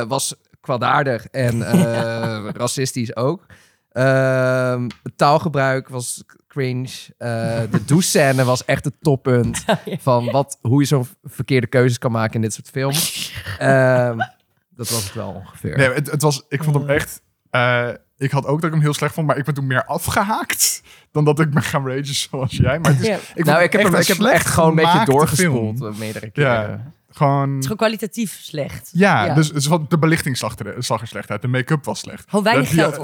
was kwaadaardig en *laughs* racistisch ook. Ehm, het taalgebruik was cringe. Eh, de douche-scène was echt het toppunt *laughs* van wat, hoe je zo'n verkeerde keuzes kan maken in dit soort films. *laughs* Ehm, dat was het wel ongeveer. Nee, het, het was, ik vond hem echt... eh, ik had ook dat ik hem heel slecht vond, maar ik ben toen meer afgehaakt dan dat ik ben gaan ragen zoals jij. Maar het is, Ja. ik nou, ik heb, echt hem, ik heb hem echt gewoon een beetje doorgespoeld eh, meerdere keren. Ja. Gewoon, Het is gewoon kwalitatief slecht. ja, Ja. dus, dus wat- de belichting zag er, zag er slecht uit. De make-up was slecht. Gewoon weinig De- geld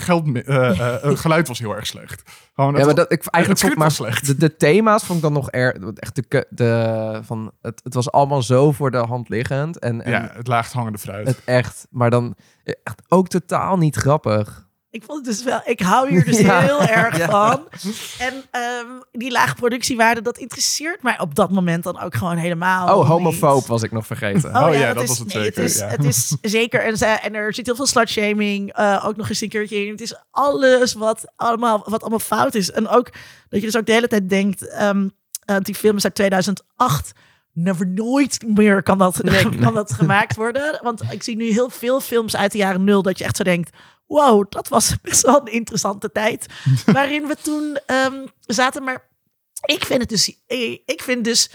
geld, eh, eh, eh, *laughs* geluid was heel erg slecht. Gewoon, Ja, maar dat, ik, eigenlijk vond, maar slecht. De, de thema's vond ik dan nog erg. Echt de, de, van, het, het was allemaal zo voor de hand liggend. En, en ja, het laagst fruit. het echt, maar dan echt ook totaal niet grappig. Ik vond het dus wel, ik hou hier *laughs* dus Ja. heel erg Ja. van. En ehm, die lage productiewaarde, dat interesseert mij op dat moment dan ook gewoon helemaal. Oh, homofoob niet. was ik nog vergeten. Oh ja, dat is- was het nee, zeker, Het is, ja. het is *laughs* zeker. En, er zit heel veel slutshaming eh ook nog eens een keertje in. Het is alles wat allemaal, wat allemaal fout is. En ook dat je dus ook de hele tijd denkt, ehm, eh, die film is uit 2008. Never nooit meer kan dat, *laughs* kan dat gemaakt worden. Want ik zie nu heel veel films uit de jaren nul dat je echt zo denkt. Wow, dat was *laughs* best wel een interessante tijd. *laughs* waarin we toen ehm, zaten. Maar ik vind het dus. Ik vind dus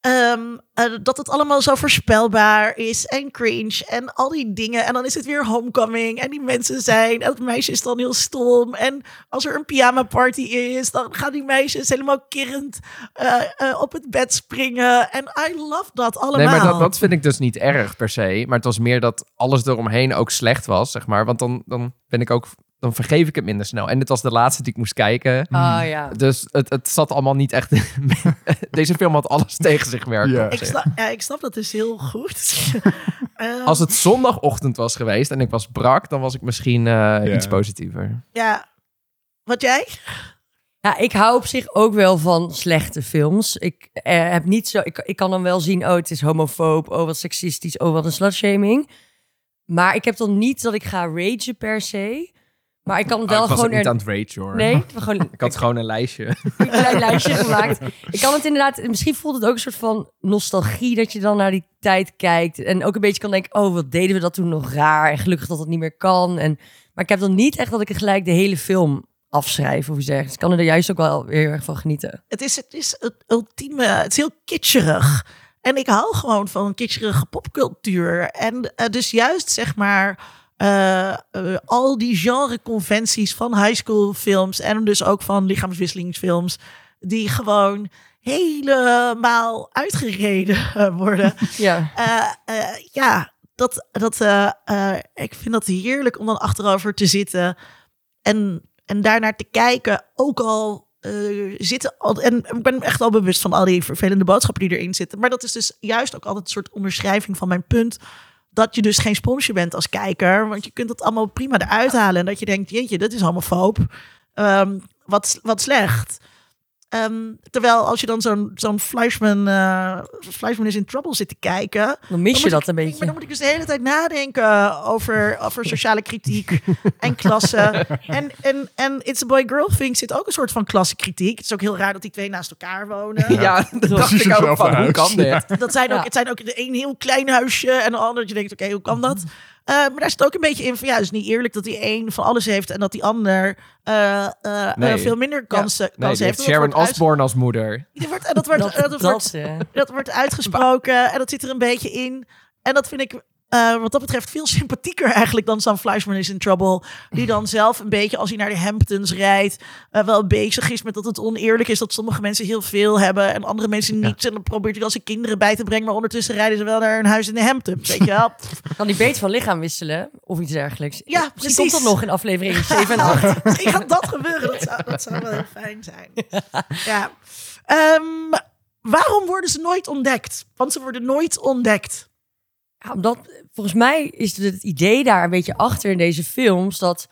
Ehm, eh, dat het allemaal zo voorspelbaar is en cringe en al die dingen. En dan is het weer homecoming en die mensen zijn. En het meisje is dan heel stom. En als er een pyjama party is, dan gaan die meisjes helemaal kirrend eh, eh, op het bed springen. En I love dat allemaal. Nee, maar dat, dat vind ik dus niet erg per se. Maar het was meer dat alles eromheen ook slecht was, zeg maar. Want dan, dan ben ik ook, dan vergeef ik het minder snel. En dit was de laatste die ik moest kijken. Ah ja. Dus het, het zat allemaal niet echt. *laughs* Deze film had alles *laughs* tegen zich werken. Ja. ik, snap, ja, ik snap dat dus heel goed. *laughs* Ehm, Als het zondagochtend was geweest en ik was brak, dan was ik misschien eh, iets positiever. ja, wat jij? Ja, ik hou op zich ook wel van slechte films. Ik eh, heb niet zo. Ik, ik kan dan wel zien, oh, het is homofoob, oh, wat seksistisch, oh, wat een slutshaming. Maar ik heb dan niet dat ik ga ragen per se. Maar ik kan het wel Oh, ik was gewoon. niet er- aan het rage hoor. Nee, *laughs* gewoon Ik had gewoon een lijstje. *laughs* een klein lijstje *laughs* gemaakt. Ik kan het inderdaad, misschien voelt het ook een soort van nostalgie dat je dan naar die tijd kijkt. En ook een beetje kan denken, oh, wat deden we dat toen nog raar. En gelukkig dat dat niet meer kan. En, maar ik heb dan niet echt dat ik er gelijk de hele film afschrijven of iets dergelijks. Ik kan er juist ook wel weer heel erg van genieten. Het is het, is het ultieme, het is heel kitscherig. En ik hou gewoon van kitscherige popcultuur. En eh, dus juist zeg maar eh, eh, al die genreconventies van high school films en dus ook van lichaamswisselingsfilms die gewoon helemaal uitgereden eh, worden. *laughs* Ja, ja, dat, dat, ik vind dat heerlijk om dan achterover te zitten en, en daarnaar te kijken. Ook al zitten al, en ik ben echt al bewust van al die vervelende boodschappen die erin zitten. Maar dat is dus juist ook altijd een soort onderschrijving van mijn punt. Dat je dus geen sponsje bent als kijker. Want je kunt het allemaal prima eruit halen. En dat je denkt, jeetje, dit is homofoob. Ehm wat, wat slecht. Ehm, terwijl als je dan zo'n zo'n Fleischman, eh, Fleischman is in Trouble zit te kijken. dan mis je moet dat ik- een Maar beetje. dan moet ik dus de hele tijd nadenken over, over sociale kritiek *laughs* en klasse. En, en, en It's a Boy Girl Thing zit ook een soort van klassekritiek. Het is ook heel raar dat die twee naast elkaar wonen. Ja, dat dacht ik ook van, hoe kan dit? Dat zijn ook, Ja. Het zijn ook de een heel klein huisje en de ander dat je denkt, oké, hoe kan dat? Eh, maar daar zit ook een beetje in van, ja, het is niet eerlijk dat die een van alles heeft en dat die ander eh, eh, Nee. veel minder kansen, Nee, kansen die heeft. Sharon Osbourne als moeder. die wordt- En dat wordt, Dat, dat dat, wordt dat wordt uitgesproken en dat zit er een beetje in. En dat vind ik eh, wat dat betreft veel *laughs* sympathieker eigenlijk dan Sam Fleischman is in Trouble. Die dan zelf een beetje, als hij naar de Hamptons rijdt, eh, wel bezig is met dat het oneerlijk is dat sommige mensen heel veel hebben en andere mensen niet. En dan probeert hij dan zijn kinderen bij te brengen, maar ondertussen rijden ze wel naar een huis in de Hamptons. Weet je wel? *laughs* kan die beter van lichaam wisselen of iets dergelijks. Ja, Misschien precies. komt dat nog in aflevering *laughs* 7 en 8. Misschien gaat dat gebeuren. Dat zou, dat zou wel heel fijn zijn. Ja. Ehm, waarom worden ze nooit ontdekt? Want ze worden nooit ontdekt. Ja, omdat, volgens mij is het idee daar een beetje achter in deze films dat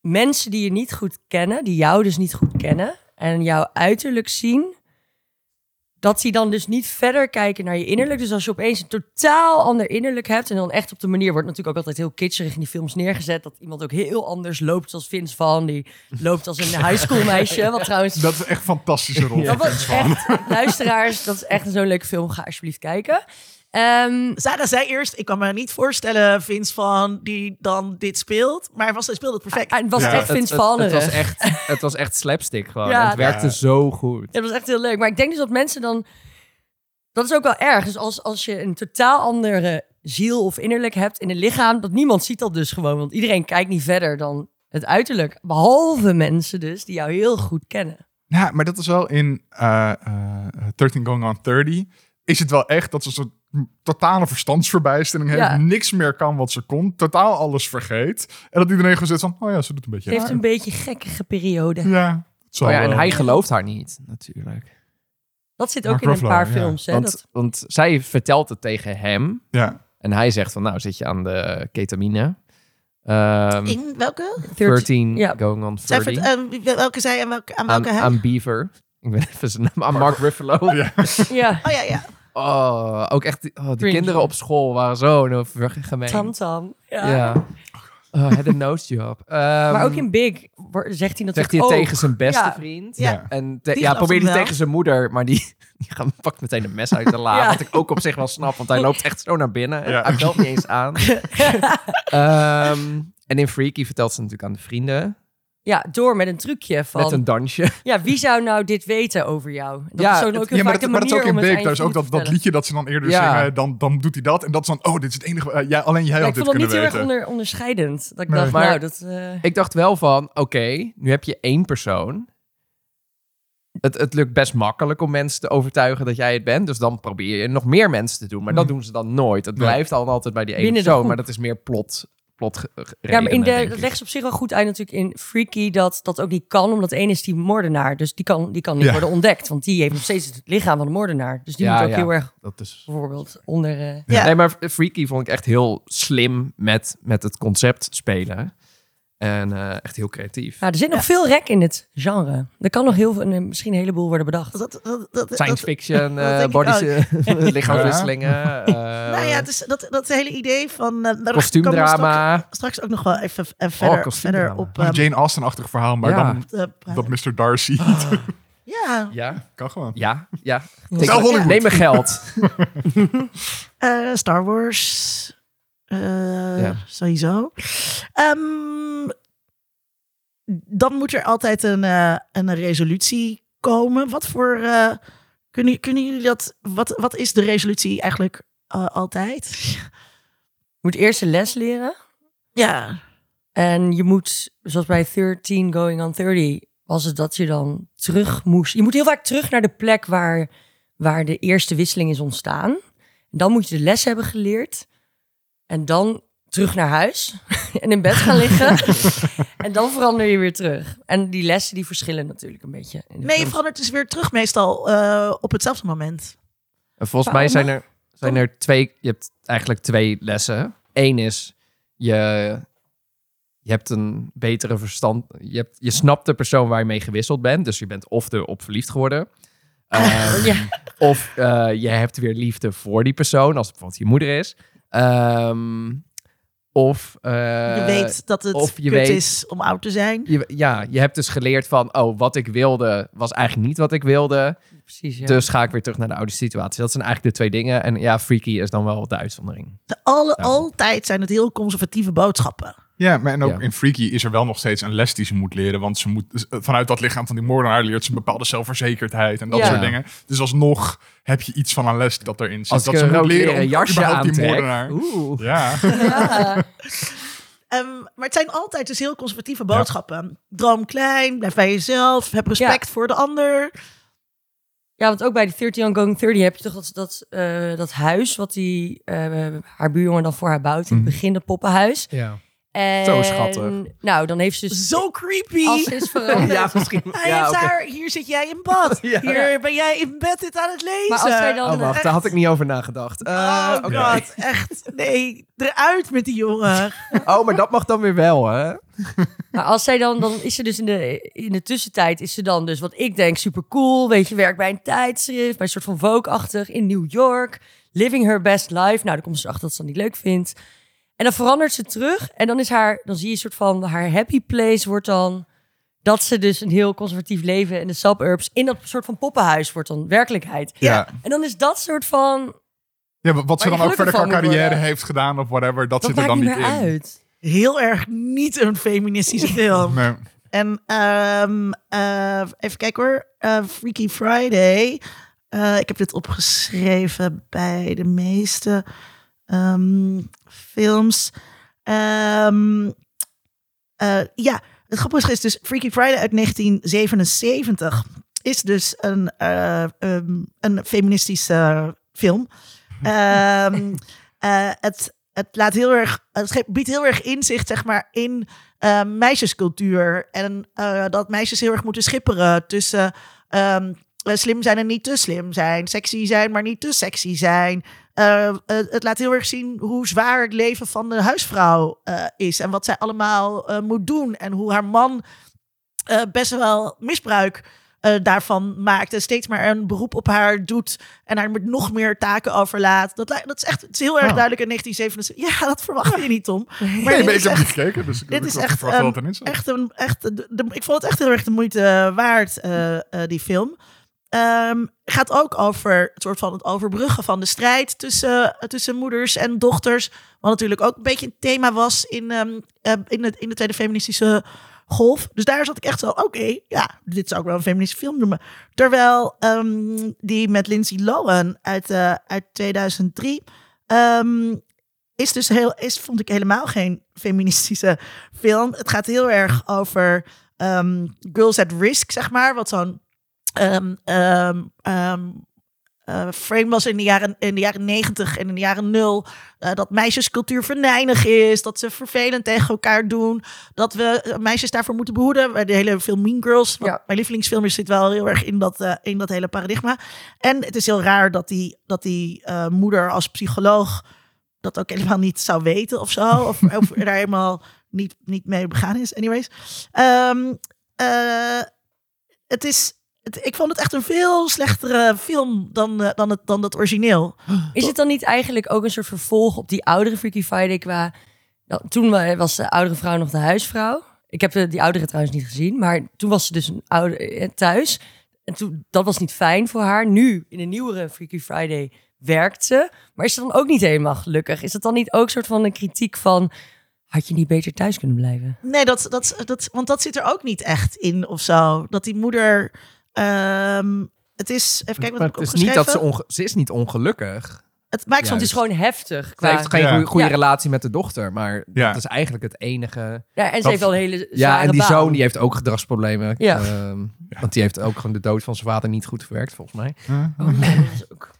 mensen die je niet goed kennen, die jou dus niet goed kennen en jouw uiterlijk zien, dat die dan dus niet verder kijken naar je innerlijk. Dus als je opeens een totaal ander innerlijk hebt en dan echt op de manier wordt natuurlijk ook altijd heel kitscherig in die films neergezet dat iemand ook heel anders loopt zoals Vince van, die loopt als een high school meisje, wat trouwens Dat is echt een fantastische rol. dat was echt, luisteraars, dat is echt zo'n leuke film. Ga alsjeblieft kijken. Ehm, Sarah zei eerst, ik kan me niet voorstellen, Vince van, die dan dit speelt. Maar hij, was, hij speelde het perfect. Ah, het was Ja. echt Het, Vince het, het, was echt, het was echt slapstick gewoon. Ja. En het werkte Ja. zo goed. Het was echt heel leuk. Maar ik denk dus dat mensen dan... Dat is ook wel erg. Dus als, als je een totaal andere ziel of innerlijk hebt in het lichaam... dat niemand ziet dat dus gewoon. Want iedereen kijkt niet verder dan het uiterlijk. Behalve mensen dus die jou heel goed kennen. Ja, maar dat is wel in eh, eh, 13 Going on 30. Is het wel echt dat ze een soort totale verstandsverbijstering heeft. Ja. Niks meer kan wat ze kon. Totaal alles vergeet. En dat iedereen gewoon zit van, oh ja, ze doet een beetje Het heeft een beetje gekkige periode. Ja, Oh ja, en hij gelooft haar niet, natuurlijk. Dat zit Mark ook in een paar ja. films. Hè? Want, Dat, want zij vertelt het tegen hem. Ja, En hij zegt van, nou zit je aan de ketamine. Ehm In welke? 13 ja. going on Zij 30. vert- eh, wie- welke zij en welke, aan aan, welke hij? aan Beaver. Ik ben even zijn naam. Aan Mark Ruffalo. ja. ja, Oh ja, ja. Oh, ook echt, die- oh, die kinderen op school waren zo gemeen. Tam Tam. Ja. Ja. Oh, had een nose job. Maar ook in Big zegt hij Zegt natuurlijk hij ook... het tegen zijn beste Ja. vriend. Ja. En te- Die ja, probeert hij tegen zijn moeder, maar die, *laughs* die gaat, pakt meteen een mes uit de la. Ja. Wat ik ook op zich wel snap, want hij loopt echt zo naar binnen. Ja. Hij belt niet eens aan. *laughs* Ehm, en in Freaky vertelt ze natuurlijk aan de vrienden. Ja, door met een trucje van... Met een dansje. Ja, wie zou nou dit weten over jou? Dat Ja, is zo het- ook heel Ja, maar dat, de maar dat is ook in het Beek. Daar is ook dat, dat liedje dat ze dan eerder Ja. zingen. Dan, dan doet hij dat. En dat is van, oh, dit is het enige. eh, jij, alleen jij Ja, had ik dit vond het kunnen niet heel erg weten. onder, onderscheidend. Dat ik Nee. dacht, Maar- nou, dat... eh, Ik dacht wel van, oké, nu heb je één persoon. Het, het lukt best makkelijk om mensen te overtuigen dat jij het bent. Dus dan probeer je nog meer mensen te doen. Maar dat Mhm. doen ze dan nooit. Het Nee. blijft dan altijd bij die de persoon. Maar dat is meer plot, plot ja, maar in de, dat legt ze op zich wel goed uit natuurlijk in Freaky dat dat ook niet kan. Omdat één is die moordenaar. Dus die kan, die kan niet Ja. worden ontdekt. Want die heeft nog steeds het lichaam van de moordenaar. Dus die Ja, moet ook ja. heel erg Dat is... bijvoorbeeld onder... eh, Ja. Nee, maar Freaky vond ik echt heel slim met, met het concept spelen. En eh, echt heel creatief. Nou, er zit nog veel rek in het genre. Er kan nog heel veel, misschien een heleboel worden bedacht. Dat, dat, dat, Science fiction, *laughs* eh body *laughs* lichaamswisselingen. eh, nou ja, het is dat, dat hele idee van... uh, kostuumdrama. Straks, straks ook nog wel even eh, verder, kostuumdrama. verder op... Een ehm, Jane Austen-achtig verhaal, maar Ja. dan dat Mr. Darcy. *laughs* Ja, Ja, kan gewoon. ja, ja. Neem mijn geld. eh, Star Wars. Eh, Ja. Sowieso. Ehm, dan moet er altijd een, eh, een resolutie komen. Wat voor. eh, kunnen, kunnen jullie dat. Wat, wat is de resolutie eigenlijk altijd? Je moet eerst een les leren. Ja. En je moet, zoals bij 13 Going on 30, was het dat je dan terug moest. Je moet heel vaak terug naar de plek waar, waar de eerste wisseling is ontstaan. Dan moet je de les hebben geleerd. En dan terug naar huis. *laughs* en in bed gaan liggen. *laughs* en dan verander je weer terug. En die lessen die verschillen natuurlijk een beetje. in de Nee, je films. verandert dus weer terug meestal eh, op hetzelfde moment. En volgens mij zijn er, zijn er twee, je hebt eigenlijk twee lessen. Eén is, je, je hebt een betere verstand, je, hebt, je snapt de persoon waar je mee gewisseld bent. Dus je bent of erop verliefd geworden. *laughs* Ehm, Ja. Of eh, je hebt weer liefde voor die persoon, als het bijvoorbeeld je moeder is. Ehm, of eh, je weet dat het of je kut weet- is om oud te zijn. je, ja, je hebt dus geleerd van, oh, wat ik wilde was eigenlijk niet wat ik wilde. Precies, ja. Dus ga ik weer terug naar de oude situatie. Dat zijn eigenlijk de twee dingen. En ja, freaky is dan wel de uitzondering. De alle, altijd zijn het heel conservatieve boodschappen. Ja, maar en ook Ja. in Freaky is er wel nog steeds een les die ze moet leren. Want ze moet, dus, eh, vanuit dat lichaam van die moordenaar leert ze een bepaalde zelfverzekerdheid en dat Ja. soort dingen. Dus alsnog heb je iets van een les dat erin zit. Als dat ze moet leren om jasje überhaupt die moordenaar. Oeh. Ja. *laughs* Ja. *laughs* Ehm, maar het zijn altijd dus heel conservatieve boodschappen. Droom klein, blijf bij jezelf, heb respect voor de ander. Ja, want ook bij die 13 on Going 30 heb je toch dat, dat, eh, dat huis wat die, eh, haar buurjongen dan voor haar bouwt. In het Mhm. begin, het poppenhuis. Ja. En, Zo schattig. Nou, dan heeft ze dus... Zo creepy. Als ze is veranderd. *laughs* ja, misschien. Hij ja, heeft oké. haar, hier zit jij in bad. *laughs* Ja. Hier ben jij in bed dit aan het lezen. Maar als zij dan- Oh, wacht, daar had ik niet over nagedacht. Eh, Oh oké. god, echt. Nee, eruit met die jongen. *laughs* oh, maar dat mag dan weer wel, hè? Maar als zij dan, dan is ze dus in de, in de tussentijd, is ze dan dus wat ik denk super cool. Weet je, werkt bij een tijdschrift, bij een soort van Vogue-achtig in New York. Living her best life. Nou, dan komt ze erachter dat ze dat niet leuk vindt. En dan verandert ze terug. En dan is haar, dan zie je een soort van haar happy place wordt dan dat ze dus een heel conservatief leven in de suburbs in dat soort van poppenhuis wordt dan werkelijkheid. Ja. En dan is dat soort van, ja, wat- wat ze dan ook verder qua carrière heeft gedaan of whatever, dat, dat zit er maakt dan niet niet meer in. uit. Heel erg niet een feministische *laughs* film. Nee. En ehm, eh, even kijken hoor. Eh, Freaky Friday. Eh, ik heb dit opgeschreven bij de meeste ehm, films. Ehm, eh, ja, het grappige is dus Freaky Friday uit 1977 is dus een, eh, ehm, een feministische film. Ehm, eh, het, het laat heel erg, het biedt heel erg inzicht, zeg maar, in meisjescultuur. En dat meisjes heel erg moeten schipperen tussen slim zijn en niet te slim zijn. Sexy zijn, maar niet te sexy zijn. Eh, eh, het laat heel erg zien hoe zwaar het leven van de huisvrouw eh, is. En wat zij allemaal eh, moet doen. En hoe haar man eh, best wel misbruik eh, daarvan maakt. En steeds maar een beroep op haar doet. En haar met nog meer taken overlaat. Dat, dat is echt het is heel erg Oh. duidelijk in 1977. Ja, dat verwacht je niet, Tom. Maar Nee, ik heb echt- niet gekeken, dus ik dit is echt. Echt een, echt, de, de- ik vond het echt heel erg de moeite waard, eh, eh, die film. Ehm, gaat ook over het soort van het overbruggen van de strijd tussen, eh, tussen moeders en dochters. Wat natuurlijk ook een beetje een thema was in, ehm, eh, in, het, in de tweede feministische golf. Dus daar zat ik echt zo, oké, ja, dit zou ik wel een feministische film noemen. Terwijl ehm, die met Lindsay Lohan uit, eh, uit 2003 ehm, is dus heel, is, vond ik helemaal geen feministische film. Het gaat heel erg over girls at risk, zeg maar. Wat zo'n ehm, ehm, ehm, eh, frame was in de jaren, in de jaren 90 en in de jaren nul. eh, dat meisjescultuur venijnig is. Dat ze vervelend tegen elkaar doen. Dat we eh, meisjes daarvoor moeten behoeden. De hele film Mean Girls. Ja. Mijn lievelingsfilm is zit wel heel erg in dat, in dat hele paradigma. En het is heel raar dat die, dat die moeder als psycholoog dat ook helemaal niet zou weten of zo. Of, *laughs* of daar helemaal niet, niet mee begaan is. Anyways. Het is, het, ik vond het echt een veel slechtere film dan, eh, dan, het, dan het origineel. Is het dan niet eigenlijk ook een soort vervolg op die oudere Freaky Friday qua... Nou, toen wa- was de oudere vrouw nog de huisvrouw. Ik heb die oudere trouwens niet gezien, maar toen was ze dus een oude eh, thuis. En toen, dat was niet fijn voor haar. Nu, in de nieuwere Freaky Friday, werkt ze. Maar is ze dan ook niet helemaal gelukkig? Is het dan niet ook een soort van een kritiek van Had je niet beter thuis kunnen blijven? Nee, dat, dat, dat, want dat zit er ook niet echt in of zo. Dat die moeder. Ehm, het is. Even kijken wat Maar ik het is niet dat ze, onge- ze is niet ongelukkig. Het maakt Want het is Juist. gewoon heftig. Ze Qua... heeft geen Ja. goede, Ja. relatie met de dochter, maar Ja. dat is eigenlijk het enige. Ja, en ze Dat- heeft wel een hele Ja, en die baan. zoon die heeft ook gedragsproblemen. Ja. Ehm, Want die heeft ook gewoon de dood van zijn vader niet goed verwerkt, volgens mij. Oh, nee, dat is ook...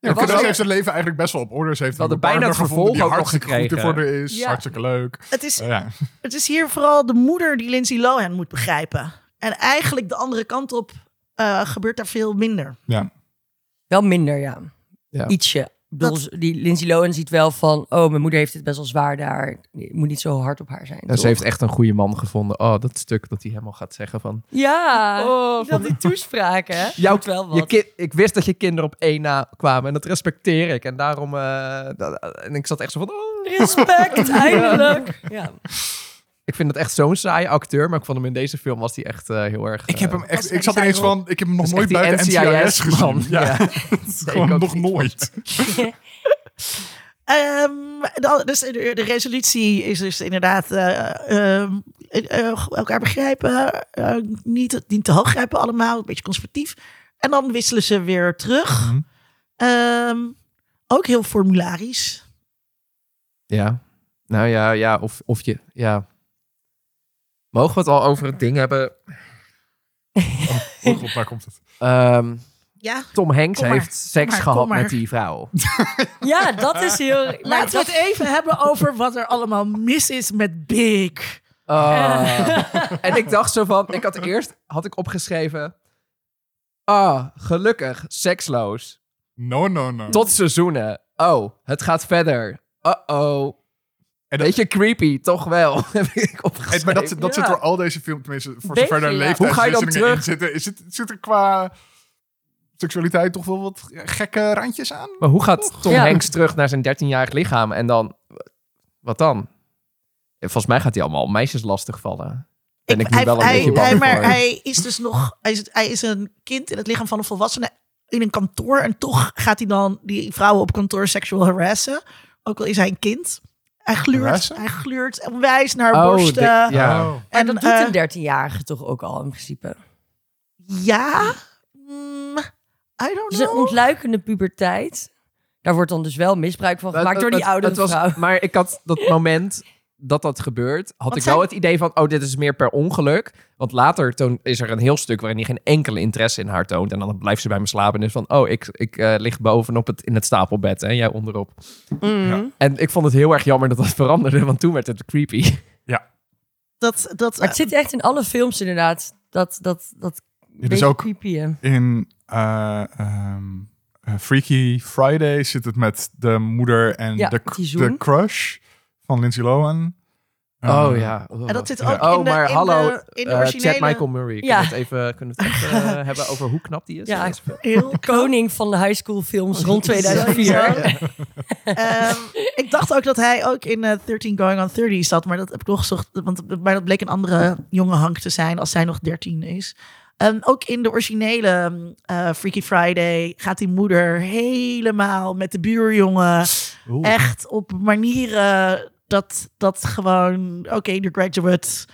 Ja, was ze ook- heeft zijn leven eigenlijk best wel op orde. Ze heeft een bijna het vervolg ook nog hartstikke goed gekregen. ervoor is. Ja. Hartstikke leuk. Het is, ja. het is hier vooral de moeder die Lindsay Lohan moet begrijpen. En eigenlijk de andere kant op eh, gebeurt daar veel minder. ja. Wel minder, ja. Ja. Ietsje. Bedoel, die Lindsay Lohan ziet wel van... Oh, mijn moeder heeft het best wel zwaar daar. Ik moet niet zo hard op haar zijn. En toch? ze heeft echt een goede man gevonden. Oh, dat stuk dat hij helemaal gaat zeggen van... Ja, Oh, dat die toespraken, hè? Jouw- wel wat. Je ki- ik wist dat je kinderen op één na kwamen en dat respecteer ik. En daarom... eh, dat- en ik zat echt zo van... Oh. Respect, *laughs* eindelijk. Ja. Ik vind het echt zo'n saaie acteur, maar ik vond hem in deze film was hij echt eh, heel erg... Ik heb eh, hem echt. Als Ik zat NCIS ineens van. Ik heb hem nog is nooit echt buiten NCIS gezien. man. Ja, *laughs* dat *laughs* gewoon nog niet. nooit. *laughs* Ehm, dan- dus de, de resolutie is dus inderdaad eh, ehm, eh, eh, elkaar begrijpen, eh, niet, niet te hoog grijpen allemaal, een beetje conservatief. En dan wisselen ze weer terug. Mhm. Ehm, ook heel formularisch. Ja. Nou ja, ja of, of je... Ja. Mogen we het al over het ding hebben? Oh god, daar komt het. Ehm, Ja, Tom Hanks Kom maar. heeft seks maar, gehad maar. met die vrouw. *laughs* ja, dat is heel... Maar laten we dat- het even hebben over wat er allemaal mis is met Big. Ah. en ik dacht zo van, ik had eerst had ik opgeschreven, ah, gelukkig, seksloos, No, no, no. tot seizoenen. Oh, het gaat verder. Uh-oh. En dat- Beetje creepy, toch wel, *laughs* heb ik En, opgeschreven. maar dat, dat zit Ja. door al deze films, tenminste, voor Beetje, zover er ja. leeftijdswisselingen Hoe ga je dan in terug? zitten, is het, zit er qua seksualiteit toch wel wat gekke randjes aan? Maar hoe gaat Tom Ja. Hanks terug naar zijn 13-jarig lichaam en dan, wat dan? Volgens mij gaat hij allemaal meisjes lastigvallen. Ben ik, nu hij, wel een hij, beetje bang hij, maar voor. hij is dus nog, hij is, hij is een kind in het lichaam van een volwassene in een kantoor. En toch gaat hij dan die vrouwen op kantoor seksueel harassen. Ook al is hij een kind. Hij gluurt, hij gluurt onwijs naar Oh, borsten. de- ja. Oh. En, dat doet eh, een dertienjarige toch ook al in principe. Ja. Mm, I don't Dus een know. ontluikende puberteit. Daar wordt dan dus wel misbruik van gemaakt door die was- vrouw. Maar ik had dat moment dat dat gebeurt, had Wat ik wel het idee van, oh, dit is meer per ongeluk. Want later toon, is er een heel stuk waarin hij geen enkele interesse in haar toont. En dan blijft ze bij me slapen en is van, oh, ik, ik eh, lig bovenop het, in het stapelbed en jij onderop. Ja. En ik vond het heel erg jammer dat dat veranderde, want toen werd het creepy. Dat, dat, Maar het zit echt in alle films inderdaad. Dat, dat, dat is ook- creepy. hè. In eh, ehm, eh, Freaky Friday zit het met de moeder en Ja, de, de crush van Lindsay Lohan. Eh, Oh ja. en dat zit ook Oh, in de, maar in hallo, de, in de Eh. Chad Michael Murray. Ja. Kunnen we het even, kunnen we het even eh, *laughs* hebben over hoe knap die is? Ja. Heel Koning van de high school films rond 2004. *laughs* Ehm, ik dacht ook dat hij ook in eh 13 Going on 30 zat, maar dat heb ik doorgezocht. Want, maar dat bleek een andere jonge Hank te zijn als zij nog 13 is. Ehm, ook in de originele eh, Freaky Friday gaat die moeder helemaal met de buurjongen. Oeh. Echt op manieren dat, dat gewoon, oké, de graduate.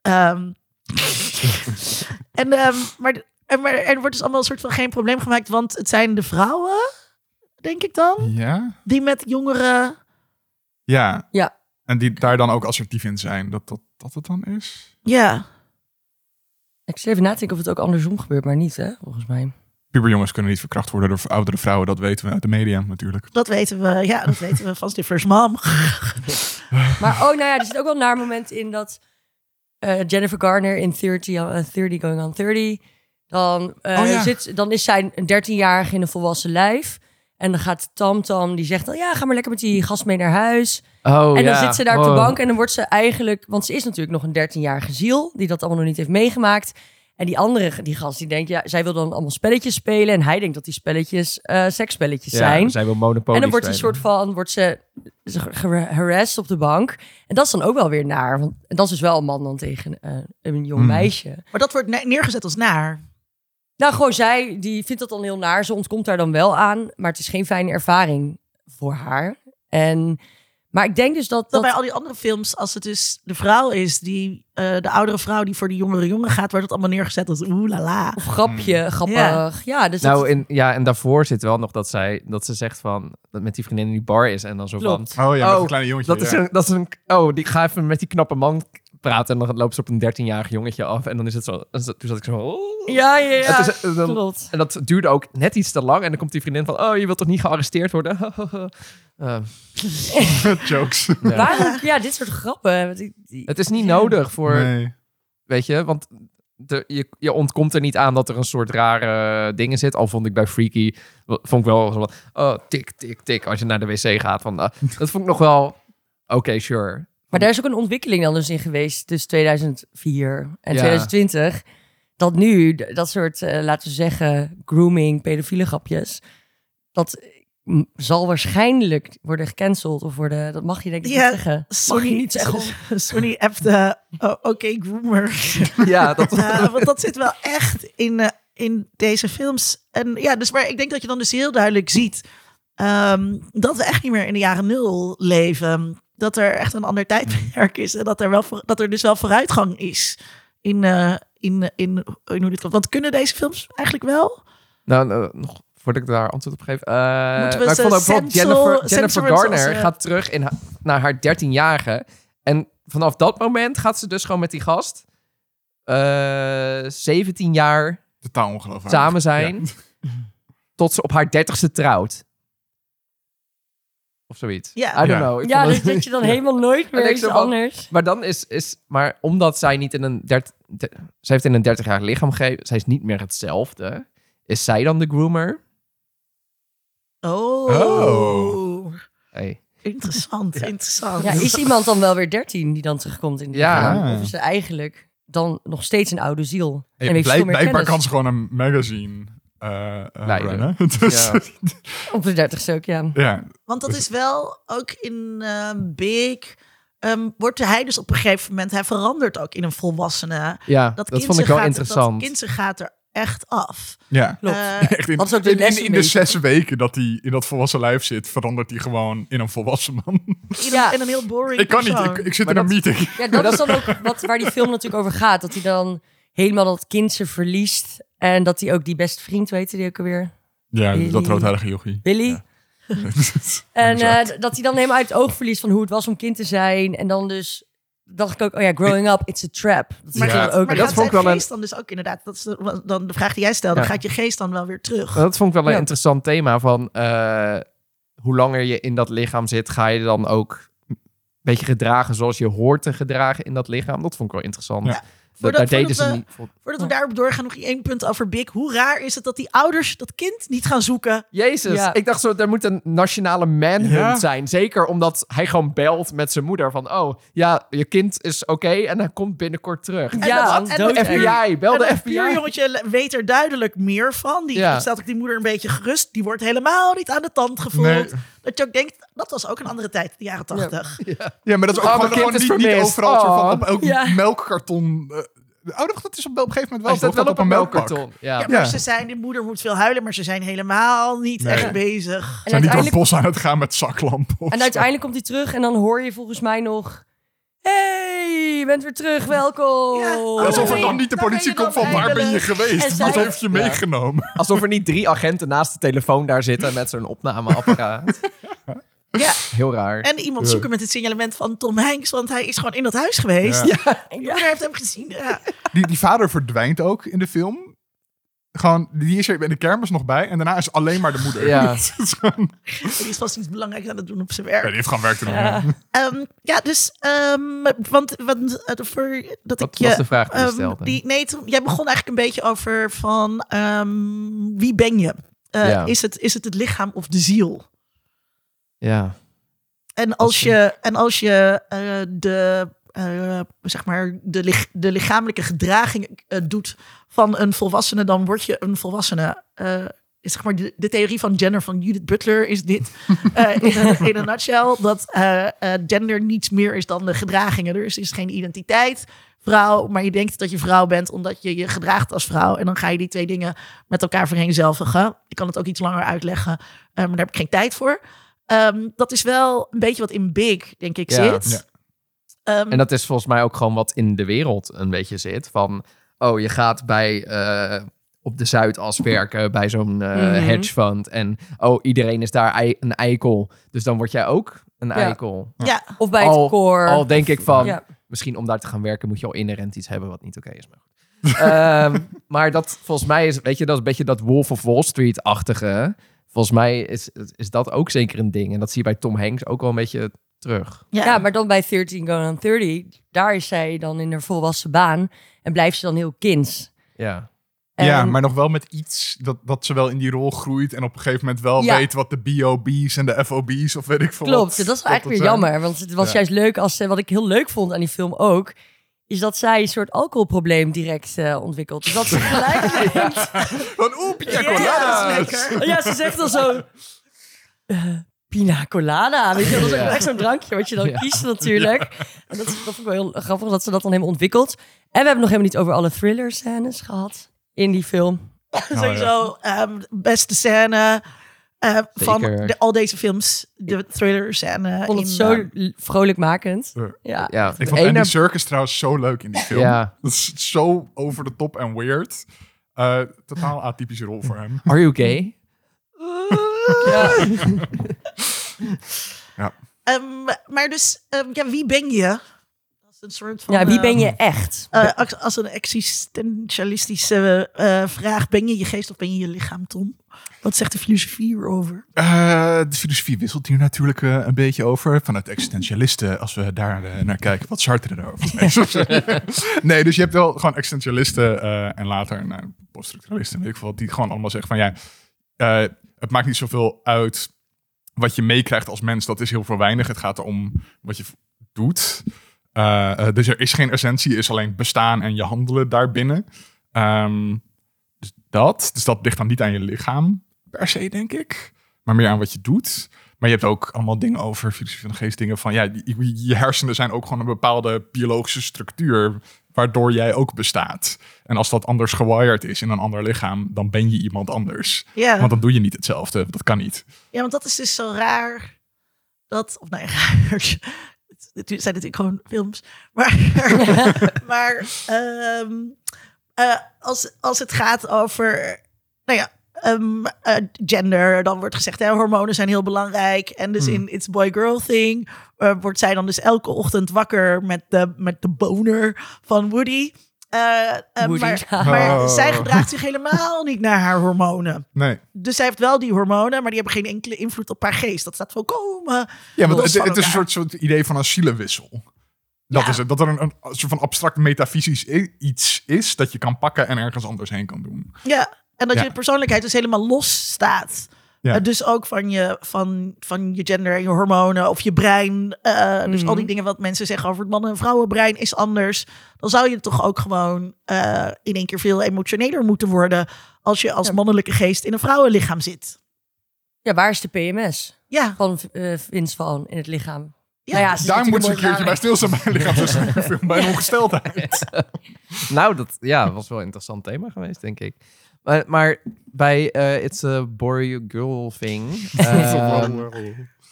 Ehm, *laughs* en, ehm, maar, en, maar er wordt dus allemaal een soort van geen probleem gemaakt, want het zijn de vrouwen, denk ik dan, Ja? die met jongeren. Ja. Ja. En die daar dan ook assertief in zijn, dat dat, dat het dan is? Ja, Ik zit even na te denken of het ook andersom gebeurt, maar niet hè, volgens mij. Puberjongens kunnen niet verkracht worden door oudere vrouwen, dat weten we uit de media natuurlijk. dat weten we. Ja, dat weten we van Stifler's Mom. *laughs* Maar oh, nou ja, er zit ook wel een naar moment in dat eh, Jennifer Garner in 30, uh, 30 Going on 30, dan, eh, Oh ja. zit, dan is zij een 13-jarige in een volwassen lijf. En dan gaat Tam Tam, die zegt dan, ja, ga maar lekker met die gast mee naar huis. Oh, en dan ja. zit ze daar op de Wow. bank en dan wordt ze eigenlijk... Want ze is natuurlijk nog een 13-jarige ziel, die dat allemaal nog niet heeft meegemaakt. En die andere, die gast, die denkt, ja, zij wil dan allemaal spelletjes spelen. En hij denkt dat die spelletjes eh seksspelletjes Ja, zijn. zij wil Monopoly En dan wordt ze soort van, wordt ze geharasst op de bank. En dat is dan ook wel weer naar. Want en dat is dus wel een man dan tegen eh, een jong Hmm. meisje. Maar dat wordt ne- neergezet als naar. Nou, gewoon zij, die vindt dat dan heel naar. Ze ontkomt daar dan wel aan. Maar het is geen fijne ervaring voor haar. En Maar ik denk dus dat... Dat dat bij al die andere films, als het dus de vrouw is, die, eh, de oudere vrouw die voor de jongere jongen gaat, wordt het allemaal neergezet als oeh la la. Of grapje, grappig. Ja, dus Nou, dat, in, ja, en daarvoor zit wel nog dat zij dat ze zegt van dat met die vriendin in die bar is en dan zo Klopt. van. Oh ja, met Oh, een kleine jongetje. Dat is, een, dat is een. Oh, die ga even met die knappe man praten en dan loopt ze op een 13-jarig jongetje af en dan is het zo. Toen zat ik zo. oh. ja, ja, ja. En, toen- en dan- Klopt. en dat duurde ook net iets te lang en dan komt die vriendin van, oh, je wilt toch niet gearresteerd worden? *laughs* Eh, *laughs* Jokes. ja. Waarom? Ja, dit soort grappen. Het is niet nodig voor, Nee. weet je, want de, je, je ontkomt er niet aan dat er een soort rare dingen zit. Al vond ik bij Freaky, vond ik wel zo van, oh, tik, tik, tik, als je naar de wc gaat. Van, ah, dat vond ik nog wel, oké, sure. Maar daar is ook een ontwikkeling dan dus in geweest tussen 2004 en Ja. 2020. Dat nu, dat soort, eh, laten we zeggen, grooming, pedofiele grapjes, dat m, zal waarschijnlijk worden gecanceld of worden, dat mag je denk ik Ja, niet zeggen. Mag Sorry, niet zeggen. *laughs* Sorry, app de oh, oké groomer. *laughs* Ja, dat, want dat zit wel echt in, eh, in deze films. En ja, dus maar ik denk dat je dan dus heel duidelijk ziet ehm, dat we echt niet meer in de jaren nul leven. Dat er echt een ander tijdperk is en dat er, wel dat er dus wel vooruitgang is in, eh, in, in, in hoe dit komt. Want kunnen deze films eigenlijk wel? Nou, nou, nog voordat ik daar antwoord op geef. eh, Moeten we maar ik ze vond ook Jennifer, Jennifer Garner zoals, eh, gaat terug in, ha- naar haar 13-jarige. En vanaf dat moment gaat ze dus gewoon met die gast eh 17 jaar Totaal ongelooflijk. samen zijn. *laughs* Tot ze op haar 30ste trouwt. Of zoiets. Ja. I don't know. Ik Ja, dus dat je dan *laughs* helemaal nooit meer ik iets anders. Maar dan is, is... Maar omdat zij niet in een... Dert, de- zij heeft in een 30-jarig lichaam gegeven. Zij is niet meer hetzelfde. Is zij dan de groomer? Oh, Oh. Hey. interessant, *laughs* interessant. Ja, is iemand dan wel weer 13 die dan terugkomt in die Ja. film? Of is ze eigenlijk dan nog steeds een oude ziel? Hey, en heeft blijk- veel meer blijkbaar kennis? kan ze gewoon een magazine eh eh, Leiden. runnen. *laughs* Dus, Ja. Op de 30ste ook, ja. ja. Want dat is wel ook in eh, Big. ehm, wordt hij dus op een gegeven moment, hij verandert ook in een volwassene. Ja, Dat, dat, vond ze ik wel gaat, interessant. Dat kind ze gaat er echt af. ja. Klopt. Eh, *laughs* Echt in, de in, de zes weken dat hij in dat volwassen lijf zit, verandert hij gewoon in een volwassen man. Ja. een, in een heel boring ik kan niet, ik, ik zit Maar in een meeting. Ja, dat is *laughs* dan ook wat, waar die film natuurlijk over gaat. Dat hij dan helemaal dat kind ze verliest. En dat hij ook die beste vriend, weet die ook alweer? Ja, Billy. dat roodharige jochie. Billy. *laughs* *laughs* En eh, dat hij dan helemaal uit het oog verliest van hoe het was om kind te zijn. En dan dus dacht ik ook, oh ja, growing up, it's a trap. Dat Maar- dan Ja, ook Maar dat gaat vond ik wel een- geest dan dus ook inderdaad, dat is dan de vraag die jij stelde, Ja. gaat je geest dan wel weer terug? Dat vond ik wel een Ja. interessant thema van eh, hoe langer je in dat lichaam zit, ga je dan ook een beetje gedragen zoals je hoort te gedragen in dat lichaam. Dat vond ik wel interessant. Voordat- daar deden voordat ze we- niet. voor- Voordat we daarop doorgaan, nog één punt over Big. Hoe raar is het dat die ouders dat kind niet gaan zoeken? Jezus, Ja. ik dacht zo, er moet een nationale manhunt Ja. zijn. Zeker omdat hij gewoon belt met zijn moeder van, oh ja, je kind is oké en hij komt binnenkort terug. En Ja, dat- en dat- FBI, bel de dat FBI. buurjongetje weet er duidelijk meer van. Die Ja. stelt ook die moeder een beetje gerust. Die wordt helemaal niet aan de tand gevoeld. Nee. Dat je ook denkt, dat was ook een andere tijd, de jaren tachtig. Ja, maar dat is ook Oh, gewoon, niet, overal van Oh. op elk Ja. melkkarton. eh, oh, dat is op een gegeven moment wel. Hij staat wel toch op een melkkarton. Ja. Ja, maar Ja. ze zijn, de moeder moet veel huilen, maar ze zijn helemaal niet Nee. echt bezig. En Zijn niet door het bos aan het gaan met zaklampen. en zo. uiteindelijk komt hij terug en dan hoor je volgens mij nog... Hey, je bent weer terug, welkom. Ja, Alsof er dan niet de politie komt van waar ben je geweest? Wat heeft je Ja. meegenomen? Alsof er niet drie agenten naast de telefoon daar zitten met zo'n opnameapparaat. *laughs* Ja. Heel raar. En iemand zoeken met het signalement van Tom Hanks, want hij is gewoon in dat huis geweest. Ja. Ja. En moeder heeft hem gezien. Ja. Die, die vader verdwijnt ook in de film. Gewoon, die is er in de kermis nog bij. En daarna is alleen maar de moeder. Ja. *laughs* Het is gewoon- Die is vast iets belangrijks aan het doen op zijn ja, werk. die heeft gewoon werk te doen. Ja. ja. Ehm, ja, dus, ehm, want, want voor dat Wat ik je. was de vraag die je ehm, stelde? die, nee, toen- jij begon eigenlijk een beetje over van ehm, wie ben je? Eh, Ja. is, het, is het het lichaam of de ziel? Ja. En als je, en als je eh, de, eh, zeg maar de, lich- de lichamelijke gedraging eh, doet van een volwassene, dan word je een volwassene. Eh, is zeg maar de, de theorie van gender van Judith Butler is dit. *laughs* eh, in, een, in een nutshell. Dat eh, eh, gender niets meer is dan de gedragingen. Er is, is geen identiteit vrouw, maar je denkt dat je vrouw bent omdat je je gedraagt als vrouw. En dan ga je die twee dingen met elkaar vereenzelvigen. Ik kan het ook iets langer uitleggen, eh, maar daar heb ik geen tijd voor. Ehm, dat is wel een beetje wat in Big, denk ik, Ja. zit. Ja. Ehm, En dat is volgens mij ook gewoon wat in de wereld een beetje zit. Van, oh, je gaat bij, eh, op de Zuidas werken *laughs* bij zo'n Mhm. hedge fund. En oh, iedereen is daar ei- een eikel. Dus dan word jij ook een Ja. eikel. ja, Of bij Al- het koor. Al denk ik van, Ja. misschien om daar te gaan werken moet je al inherent iets hebben wat niet oké is. Maar, goed. *laughs* Ehm, maar dat volgens mij is, weet je, dat is een beetje dat Wolf of Wall Street-achtige. Volgens mij is, is dat ook zeker een ding. En dat zie je bij Tom Hanks ook wel een beetje terug. ja. Ja, maar dan bij 13 Going on 30, daar is zij dan in haar volwassen baan en blijft ze dan heel kinds. Ja. Ja, maar nog wel met iets dat, dat ze wel in die rol groeit en op een gegeven moment wel Ja. weet wat de BOB's en de FOB's of weet ik veel Klopt, wat, dat is eigenlijk weer zijn. jammer. Want het was Ja. juist leuk als ze, wat ik heel leuk vond aan die film ook, is dat zij een soort alcoholprobleem direct eh, ontwikkelt. Dus dat ze gelijk *laughs* denkt. Van Ja, lekker. Ja, ze zegt dan zo. eh, pina colada. Weet je, dat is ook echt zo'n drankje wat je dan Ja. kiest natuurlijk. En dat, is- dat vond ik wel heel grappig dat ze dat dan helemaal ontwikkelt. En we hebben nog helemaal niet over alle thriller scènes gehad in die film. *laughs* Sowieso, ehm, beste scène eh, van de, al deze films. De thriller scène. Ik vond het in, zo ehm, l- vrolijkmakend. Ja. Ja. ja. Ik vond Andy Circus trouwens zo leuk in die film. Ja. Dat is zo over de top en weird. Eh, totaal atypische rol voor hem. Are you gay? Ja. *laughs* *laughs* *laughs* ehm, maar dus, ehm, ja, wie ben je? Dat is een soort van... ja, wie ben ehm, je echt? eh, als- als een existentialistische eh, vraag, ben je je geest of ben je je lichaam, Tom? Wat zegt de filosofie hierover? Eh, de filosofie wisselt hier natuurlijk eh, een beetje over. Vanuit existentialisten, als we daar naar kijken, wat Sartre erover nee, nee, dus je hebt wel gewoon existentialisten eh, en later nou, poststructuralisten, weet ik veel, wat, die gewoon allemaal zeggen van ja, eh, het maakt niet zoveel uit wat je meekrijgt als mens. Dat is heel veel weinig. Het gaat erom wat je doet. Eh, eh, dus er is geen essentie, is alleen bestaan en je handelen daarbinnen. Ehm, dus dat, dus dat ligt dan niet aan je lichaam per se, denk ik. Maar meer aan wat je doet. Maar je hebt ook allemaal dingen over filosofie van geest. Dingen van, ja, je, je hersenen zijn ook gewoon een bepaalde biologische structuur. Waardoor jij ook bestaat. En als dat anders gewired is in een ander lichaam, dan ben je iemand anders. Ja. Want dan doe je niet hetzelfde. Dat kan niet. Ja, want dat is dus zo raar. Dat, of ja, *laughs* raar. Het zijn natuurlijk gewoon films. Maar, *laughs* maar ehm, eh, als, als het gaat over, nou ja, ehm, eh, gender, dan wordt gezegd, hè, hormonen zijn heel belangrijk. En dus Hmm. in It's Boy-Girl Thing eh, wordt zij dan dus elke ochtend wakker met de, met de boner van Woody. Woody. Maar, maar Oh. zij gedraagt zich helemaal niet naar haar hormonen. Nee. Dus zij heeft wel die hormonen, maar die hebben geen enkele invloed op haar geest. Dat staat volkomen. Ja, want Los het, is een soort, soort idee van een zielenwissel. Dat Ja. is het. Dat er een, een soort van abstract metafysisch iets is dat je kan pakken en ergens anders heen kan doen. Ja, en dat Ja. je persoonlijkheid dus helemaal los staat. Ja. Eh, dus ook van je, van, van je gender en je hormonen of je brein. eh, Dus Mhm. al die dingen wat mensen zeggen over het mannen- en vrouwenbrein is anders. Dan zou je toch ook gewoon eh, in één keer veel emotioneler moeten worden. Als je als Ja. mannelijke geest in een vrouwenlichaam zit. Ja, waar is de PMS Ja, van Vince van in het lichaam? Ja, Nou ja, Daar moet ze een keertje bij stilstaan bij een lichaamsfilm, *laughs* bij ongesteldheid. *laughs* Nou, dat ja, was wel een interessant thema geweest, denk ik. Maar, maar bij eh, It's a Boy *laughs* Girl Thing,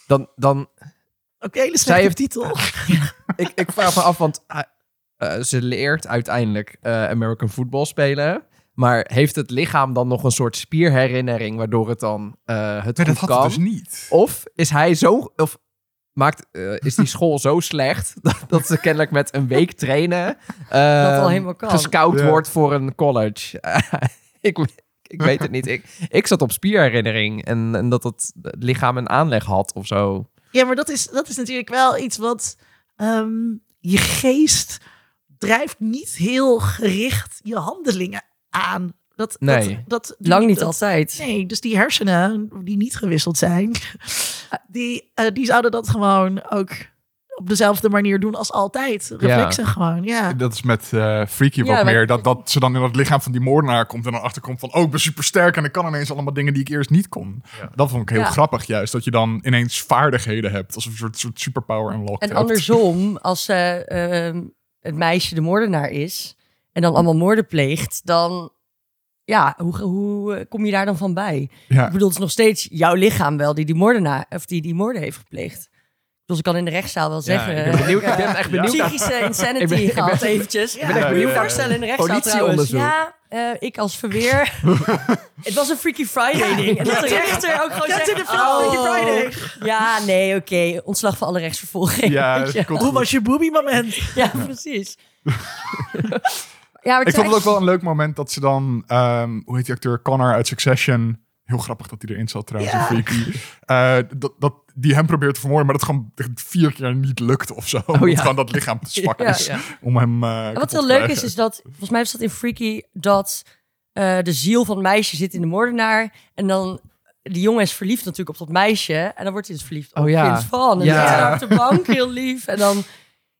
dan, dan oké, Zij heeft- titel. *laughs* ik, ik vraag me af, want eh, eh, ze leert uiteindelijk eh, American football spelen. Maar heeft het lichaam dan nog een soort spierherinnering waardoor het dan eh, het Nee, dat goed had kan? het dus niet. Of is hij zo. Of maakt, is die school zo slecht *laughs* dat, dat ze kennelijk met een week trainen. eh, Dat al helemaal kan. Gescout Ja. wordt voor een college. *laughs* ik, ik weet het niet. Ik, ik zat op spierherinnering en, en dat het, lichaam een aanleg had of zo. Ja, maar dat is, dat is natuurlijk wel iets wat ehm, je geest drijft niet heel gericht je handelingen aan. Dat, Nee. dat, dat, Lang niet dat- altijd. Nee, dus die hersenen die niet gewisseld zijn, die, eh, die zouden dat gewoon ook op dezelfde manier doen als altijd. Reflexen gewoon, ja. Dat is met eh Freaky Ja, wat meer. Dat, dat ze dan in het lichaam van die moordenaar komt en dan achterkomt van... oh, ik ben super sterk en ik kan ineens allemaal dingen die ik eerst niet kon. Dat vond ik heel Ja. grappig juist. Dat je dan ineens vaardigheden hebt. Als een soort, soort superpower unlocked En hebt. andersom, als eh, ehm, het meisje de moordenaar is en dan allemaal moorden pleegt, dan ja, hoe, hoe eh, kom je daar dan van bij? Ja. Ik bedoel, het is nog steeds jouw lichaam wel die die moordenaar of die die moorden heeft gepleegd. Dus ik kan in de rechtszaal wel zeggen. ik ben benieuwd- eh, ik ben echt benieuwd naar- Psychische insanity Ik ben- ik ben- gehad eventjes. Ja, ben echt benieuwd voorstellen in de rechtszaal trouwens. Ja, eh, ik als verweer. *laughs* het was een Freaky Friday ding. En dat de rechter ook gewoon zegt... de film oh, Freaky Friday? Ja, nee, oké. Ontslag van alle rechtsvervolging. Ja, *laughs* Hoe was je boobie moment? Ja, precies. *laughs* ja, maar Ik vond het ook wel... wel een leuk moment dat ze dan, ehm, hoe heet die acteur, Connor uit Succession. Heel grappig dat hij erin zat trouwens, Ja. in Freaky. Eh, dat, dat die hem probeert te vermoorden, maar dat gewoon vier keer niet lukt of zo. Omdat ja. gewoon dat lichaam te zwak *laughs* Ja. is Ja. om hem eh, En wat heel leuk is, is dat, volgens mij was dat in Freaky, dat eh, de ziel van het meisje zit in de moordenaar. En dan, die jongen is verliefd natuurlijk op dat meisje. En dan wordt hij dus verliefd op Oh ja. Vince Vaughn. En Ja. dan zit hij daar op de bank, heel lief. En dan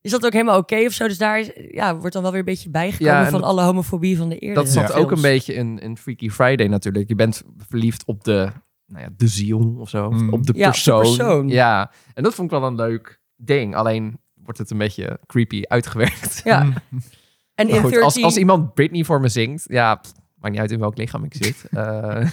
is dat ook helemaal oké of zo. Dus daar is, ja, wordt dan wel weer een beetje bijgekomen Ja, en van alle homofobie van de eerdere Dat zat Ja. ook een beetje in, in Freaky Friday natuurlijk. Je bent verliefd op de, nou ja, de ziel of zo. of Mm. Op de Ja, op de persoon. persoon. Ja, en dat vond ik wel een leuk ding. Alleen wordt het een beetje creepy uitgewerkt. Ja. Mm. *laughs* En Maar in goed, 13... als, als iemand Britney voor me zingt, ja, pff, maakt niet uit in welk lichaam ik zit. eh,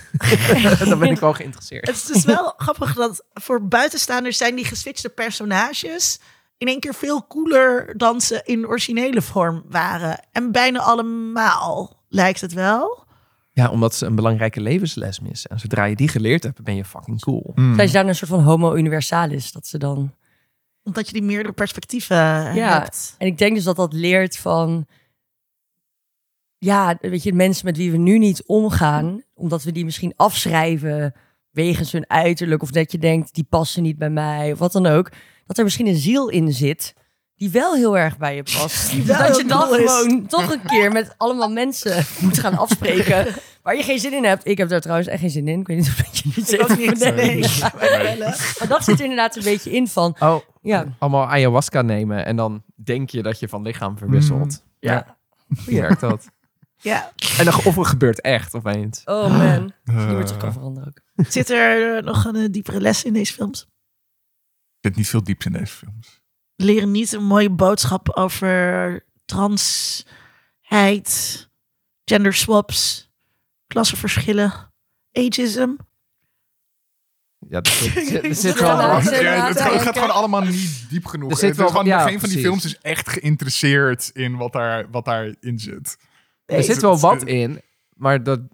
*laughs* dan ben ik wel geïnteresseerd. Het is dus wel *laughs* grappig dat voor buitenstaanders zijn die geswitchte personages in één keer veel cooler dan ze in originele vorm waren. En bijna allemaal lijkt het wel. Ja, omdat ze een belangrijke levensles missen. En zodra je die geleerd hebt, ben je fucking cool. Mm. Zijn ze daar een soort van homo universalis? Dat ze dan... Omdat je die meerdere perspectieven Ja. hebt. En ik denk dus dat dat leert van... Ja, weet je, mensen met wie we nu niet omgaan... omdat we die misschien afschrijven wegens hun uiterlijk... of dat je denkt, die passen niet bij mij, of wat dan ook... dat er misschien een ziel in zit... die wel heel erg bij je past. *laughs* Die dat je dan cool gewoon toch een keer met allemaal mensen *laughs* moet gaan afspreken... waar je geen zin in hebt. Ik heb daar trouwens echt geen zin in. Ik weet niet of dat je niet. Nee. *laughs* Nee. Maar dat zit er inderdaad een beetje in van... Oh, Ja, allemaal ayahuasca nemen en dan denk je dat je van lichaam verwisselt. ja. Hoe werkt dat? Ja. En dan, of het gebeurt echt opeens. Oh man. Meer Eh, terug kan veranderen ook. Zit er nog een eh, diepere les in deze films? Er zit niet veel dieps in deze films. Leren niet een mooie boodschap over transheid, genderswaps, klassenverschillen, ageism. Ja, er zit, *laughs* zit- zit Ja, het gaat gewoon allemaal niet diep genoeg. Er zit wel- gewoon, ja, geen van die films is echt geïnteresseerd in wat, daar, wat daarin zit. Er zit wel wat in, maar dat, dat,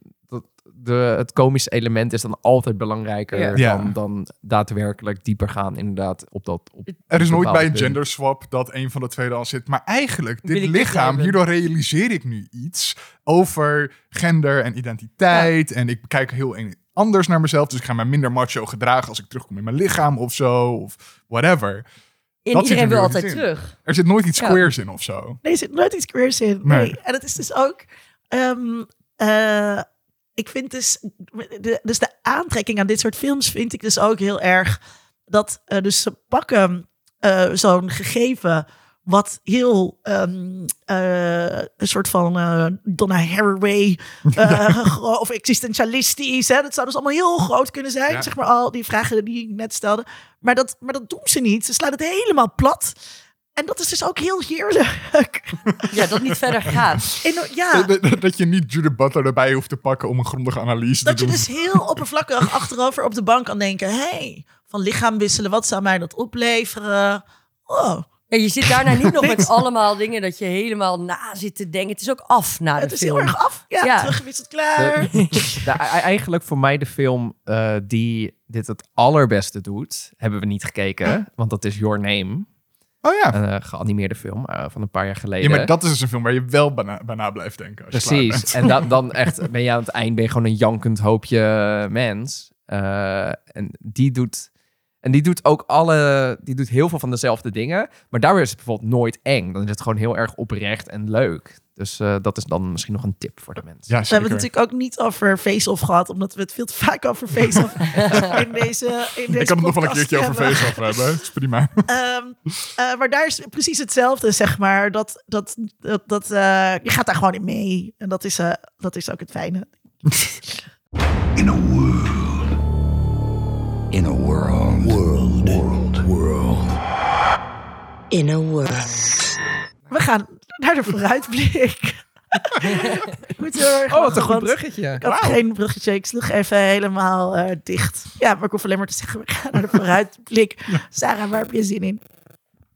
de, het komische element is dan altijd belangrijker. Dan, dan daadwerkelijk dieper gaan inderdaad op dat. Op Er is nooit bij een punt. genderswap dat een van de twee er al zit. Maar eigenlijk, dit lichaam, hierdoor realiseer ik nu iets over gender en identiteit. En ik kijk heel anders naar mezelf. Dus ik ga me minder macho gedragen als ik terugkom in mijn lichaam of zo. Of whatever. En Dat iedereen er wil weer altijd in. terug. Er zit nooit iets Ja. squares in of zo. Nee, er zit nooit iets queers in. Nee. Nee. En het is dus ook... ehm, eh, ik vind dus... De, dus de aantrekking aan dit soort films vind ik dus ook heel erg... Dat uh, dus ze pakken uh, zo'n gegeven... wat heel um, uh, een soort van uh, Donna Haraway *laughs* uh, of existentialistisch. Hè? Dat zou dus allemaal heel groot kunnen zijn. Ja. Zeg maar al die vragen die ik net stelde. Maar dat, maar dat doen ze niet. Ze slaan het helemaal plat. En dat is dus ook heel heerlijk. Ja, dat niet verder gaat. En, ja. Dat, dat, je niet Judith Butler erbij hoeft te pakken om een grondige analyse dat te doen. Dat je dus heel oppervlakkig *laughs* achterover op de bank kan denken... hey, van lichaam wisselen, wat zou mij dat opleveren? Oh. Ja, je zit daarna niet *laughs* nog met allemaal dingen dat je helemaal na zit te denken. Het is ook af na de Het is film. heel erg af. Ja, ja. teruggewisseld, klaar. De, de, *laughs* eigenlijk voor mij de film uh, die dit het allerbeste doet, hebben we niet gekeken. Want dat is Your Name. Oh ja. Een uh, geanimeerde film uh, van een paar jaar geleden. Ja, maar dat is dus een film waar je wel bijna, bijna blijft denken. Als Precies. Je en da, *laughs* dan echt ben je aan het eind ben je gewoon een jankend hoopje mens. Uh, en die doet. En die doet ook alle. Die doet heel veel van dezelfde dingen. Maar daar is het bijvoorbeeld nooit eng. Dan is het gewoon heel erg oprecht en leuk. Dus uh, dat is dan misschien nog een tip voor de mensen. Ja, we hebben het natuurlijk ook niet over face-off gehad, omdat we het veel te vaak over face-off *laughs* in deze, in deze Ik kan het nog wel een keertje hebben. over face-off hebben. Dat is prima. Um, *laughs* uh, maar daar is precies hetzelfde, zeg maar. Dat, dat, dat, dat uh, je gaat daar gewoon in mee. En dat is, uh, dat is ook het fijne. In a world. In a world. World. World. World. In a world. We gaan naar de vooruitblik. Ik moet heel erg Oh, wat een goed bruggetje. Ik had geen bruggetje, ik sloeg even helemaal eh, dicht. Ja, maar ik hoef alleen maar te zeggen, we gaan naar de vooruitblik. *laughs* Sarah, waar heb je zin in?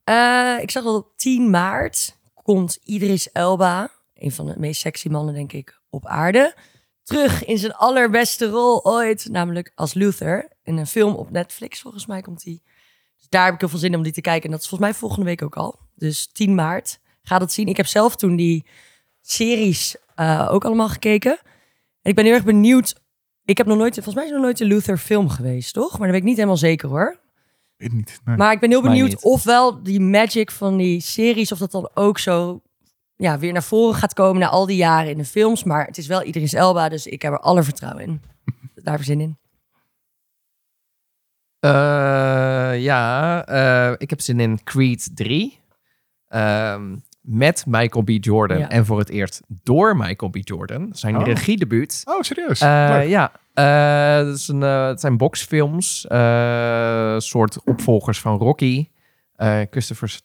Eh, ik zag al op 10 maart komt Idris Elba, een van de meest sexy mannen denk ik op aarde, terug in zijn allerbeste rol ooit, namelijk als Luther in een film op Netflix. Volgens mij komt die. Dus daar heb ik heel veel zin in om die te kijken en dat is volgens mij volgende week ook al. Dus 10 maart. Ga dat zien. Ik heb zelf toen die series eh, ook allemaal gekeken. En ik ben heel erg benieuwd. Ik heb nog nooit, volgens mij is er nog nooit een Luther film geweest, toch? Maar dat weet ik niet helemaal zeker hoor. Weet niet. Nee. Maar ik ben heel benieuwd niet. of wel die magic van die series, of dat dan ook zo ja, weer naar voren gaat komen na al die jaren in de films. Maar het is wel Idris Elba, dus ik heb er alle vertrouwen in. *laughs* Daar heb ik zin in. Eh, ja, eh, ik heb zin in Creed 3. Ehm, met Michael B. Jordan. Ja. En voor het eerst door Michael B. Jordan. Zijn Oh. regiedebuut. Oh, serieus? Eh, ja, eh, dat is een, eh, het zijn boxfilms. eh, soort opvolgers van Rocky. Eh, Christopher,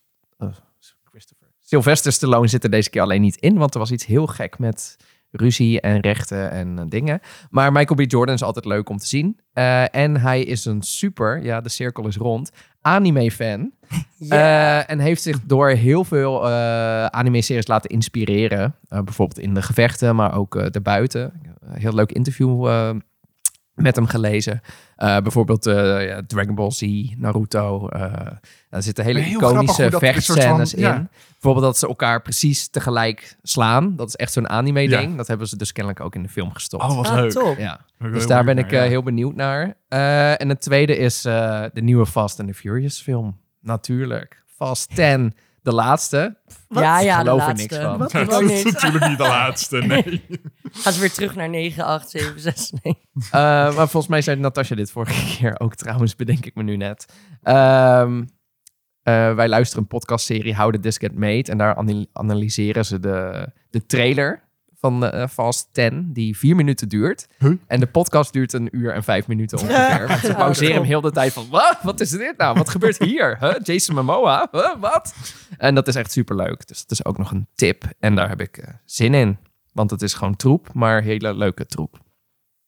Christopher. Sylvester Stallone zit er deze keer alleen niet in. Want er was iets heel gek met ruzie en rechten en dingen. Maar Michael B. Jordan is altijd leuk om te zien. Eh, en hij is een super, ja, de cirkel is rond, anime-fan. *laughs* Eh, en heeft zich door heel veel eh, anime-series laten inspireren. Eh, bijvoorbeeld in de gevechten, maar ook daarbuiten. Een heel leuk interview eh, met hem gelezen. Eh, bijvoorbeeld eh, ja, Dragon Ball Z, Naruto. eh daar zitten hele Heel iconische vechtscènes van- in. ja. Bijvoorbeeld dat ze elkaar precies tegelijk slaan. Dat is echt zo'n anime-ding. Ja. Dat hebben ze dus kennelijk ook in de film gestopt. Oh, wat Ah, leuk. top. Ja. Dus daar ben ik heel benieuwd naar. Eh, en het tweede is eh, de nieuwe Fast and the Furious film. Natuurlijk. Fast 10, de laatste. Wat? Ja, ja, de geloof er laatste. niks van. Wat? Dat ook is natuurlijk niet de laatste, *laughs* nee. Gaan ze weer terug naar 9, 8, 7, 6, nee. Eh, maar volgens mij zei Natasja dit vorige *laughs* keer ook trouwens, bedenk ik me nu net. Ehm, eh, wij luisteren een podcastserie How Did This Get Made? En daar ana- analyseren ze de, de trailer van eh, Fast 10, die vier minuten duurt. Huh? En de podcast duurt een uur en vijf minuten ongeveer. *laughs* Want ze pauzeren hem heel de tijd van, wat? Wat is dit nou? Wat gebeurt hier? Huh? Jason Momoa? Huh? Wat? En dat is echt superleuk. Dus dat is ook nog een tip. En daar heb ik eh, zin in. Want het is gewoon troep, maar hele leuke troep.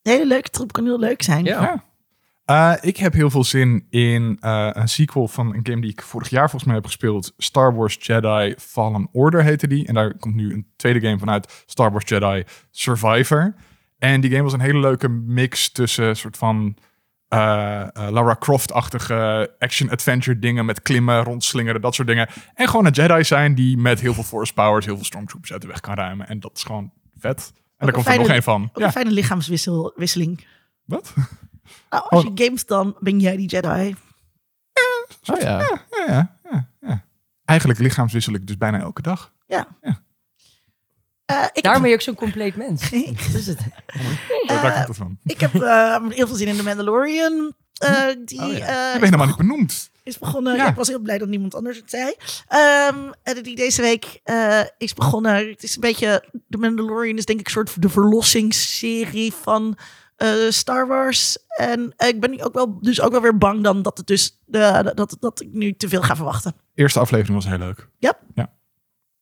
Een hele leuke troep kan heel leuk zijn. Ja. Ja. Eh, ik heb heel veel zin in eh, een sequel van een game die ik vorig jaar volgens mij heb gespeeld. Star Wars Jedi Fallen Order heette die. En daar komt nu een tweede game vanuit. Star Wars Jedi Survivor. En die game was een hele leuke mix tussen een soort van eh, Lara Croft-achtige action-adventure dingen met klimmen, rondslingeren, dat soort dingen. En gewoon een Jedi zijn die met heel veel force powers heel veel stormtroopers uit de weg kan ruimen. En dat is gewoon vet. En daar komt er nog één van. Ook Ja, een fijne lichaamswisseling. wat? Nou, als Oh. je games, dan ben jij die Jedi. Oh ja. Ja, ja, ja, ja. Eigenlijk lichaamswissel ik dus bijna elke dag. Eh, ik, Daarom heb, ben je ook zo'n compleet mens. *laughs* Dat is het. Daar daar komt het van. ik heb eh, heel veel zin in de Mandalorian. Eh, die Oh, ja. eh, ik ben helemaal niet benoemd. is begonnen. Ja. Ja, ik was heel blij dat niemand anders het zei. Ehm, en die deze week eh, is begonnen. Het is een beetje. The Mandalorian is denk ik een soort de verlossingsserie van eh, Star Wars. En eh, ik ben nu ook wel, dus ook wel weer bang dan dat het dus de, dat, dat ik nu te veel ga verwachten. Eerste aflevering was heel leuk.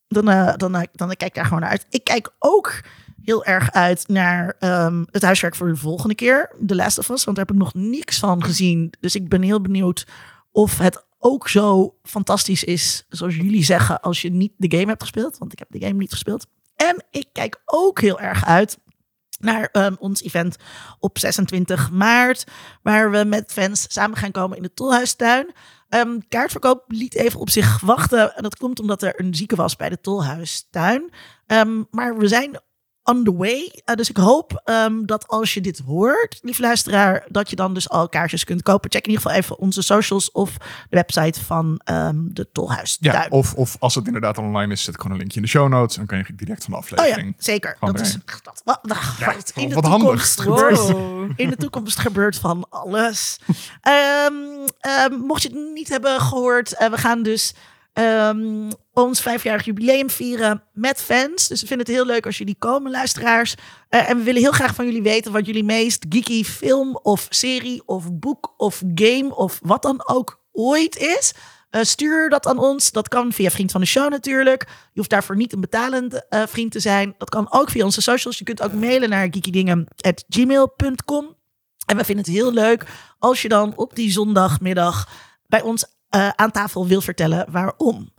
Dan, eh, dan, eh, dan kijk ik daar gewoon naar uit. Ik kijk ook heel erg uit naar ehm, het huiswerk voor de volgende keer. The Last of Us, want daar heb ik nog niks van gezien. Dus ik ben heel benieuwd of het ook zo fantastisch is, zoals jullie zeggen, als je niet de game hebt gespeeld. Want ik heb de game niet gespeeld. En ik kijk ook heel erg uit naar ehm, ons event op 26 maart, waar we met fans samen gaan komen in de Tolhuistuin. Ehm, kaartverkoop liet even op zich wachten. En dat komt omdat er een zieke was bij de Tolhuistuin. Ehm, maar we zijn on the way. Eh, dus ik hoop ehm, dat als je dit hoort, lieve luisteraar, dat je dan dus al kaartjes kunt kopen. Check in ieder geval even onze socials of de website van ehm, de Tolhuistuin. Ja, of, of als het inderdaad online is, zet gewoon een linkje in de show notes. En dan kan je direct van de Oh ja, aflevering. zeker. Dat is, dat, wat, wat in de wat toekomst handig. gebeurt. Wow. In de toekomst gebeurt van alles. *laughs* Ehm, ehm, mocht je het niet hebben gehoord, eh, we gaan dus ehm, ons vijfjarig jubileum vieren met fans. Dus we vinden het heel leuk als jullie komen, luisteraars. Eh, en we willen heel graag van jullie weten wat jullie meest geeky film of serie of boek of game of wat dan ook ooit is. Eh, stuur dat aan ons. Dat kan via Vriend van de Show natuurlijk. Je hoeft daarvoor niet een betalend eh, vriend te zijn. Dat kan ook via onze socials. Je kunt ook mailen naar geekydingen.gmail.com. En we vinden het heel leuk als je dan op die zondagmiddag bij ons eh, aan tafel wil vertellen waarom.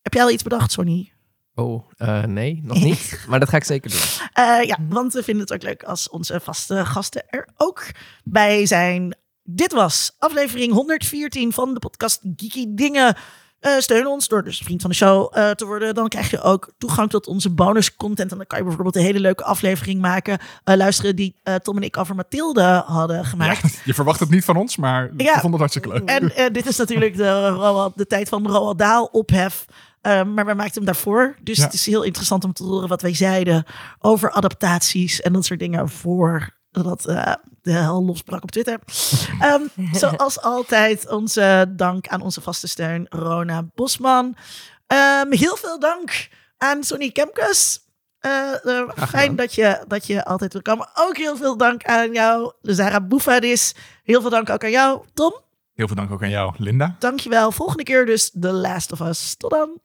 Heb jij al iets bedacht, Sonny? Oh, eh, nee, nog niet. *laughs* maar dat ga ik zeker doen. Eh, ja, want we vinden het ook leuk als onze vaste gasten er ook bij zijn. Dit was aflevering 114 van de podcast Geeky Dingen. Eh, steun ons door dus vriend van de show eh, te worden. Dan krijg je ook toegang tot onze bonus content. En dan kan je bijvoorbeeld een hele leuke aflevering maken. eh, luisteren die Tom en ik over Mathilde hadden gemaakt. *laughs* Je verwacht het niet van ons, maar Ja. ik vond het hartstikke leuk. En dit is natuurlijk de, Roald- de tijd van Roald Dahl ophef. Maar wij maakten hem daarvoor. Dus Ja. het is heel interessant om te horen wat wij zeiden over adaptaties en dat soort dingen voor dat eh, de hel losbrak op Twitter. *laughs* Ehm, zoals altijd onze dank aan onze vaste steun Rona Bosman. Ehm, heel veel dank aan Sonny Kemkes. Eh, eh, fijn dat je, dat je altijd wil komen. Ook heel veel dank aan jou, Zara Boufadis. Heel veel dank ook aan jou, Tom. Heel veel dank ook aan jou, Linda. Dankjewel. Volgende keer dus The Last of Us. Tot dan.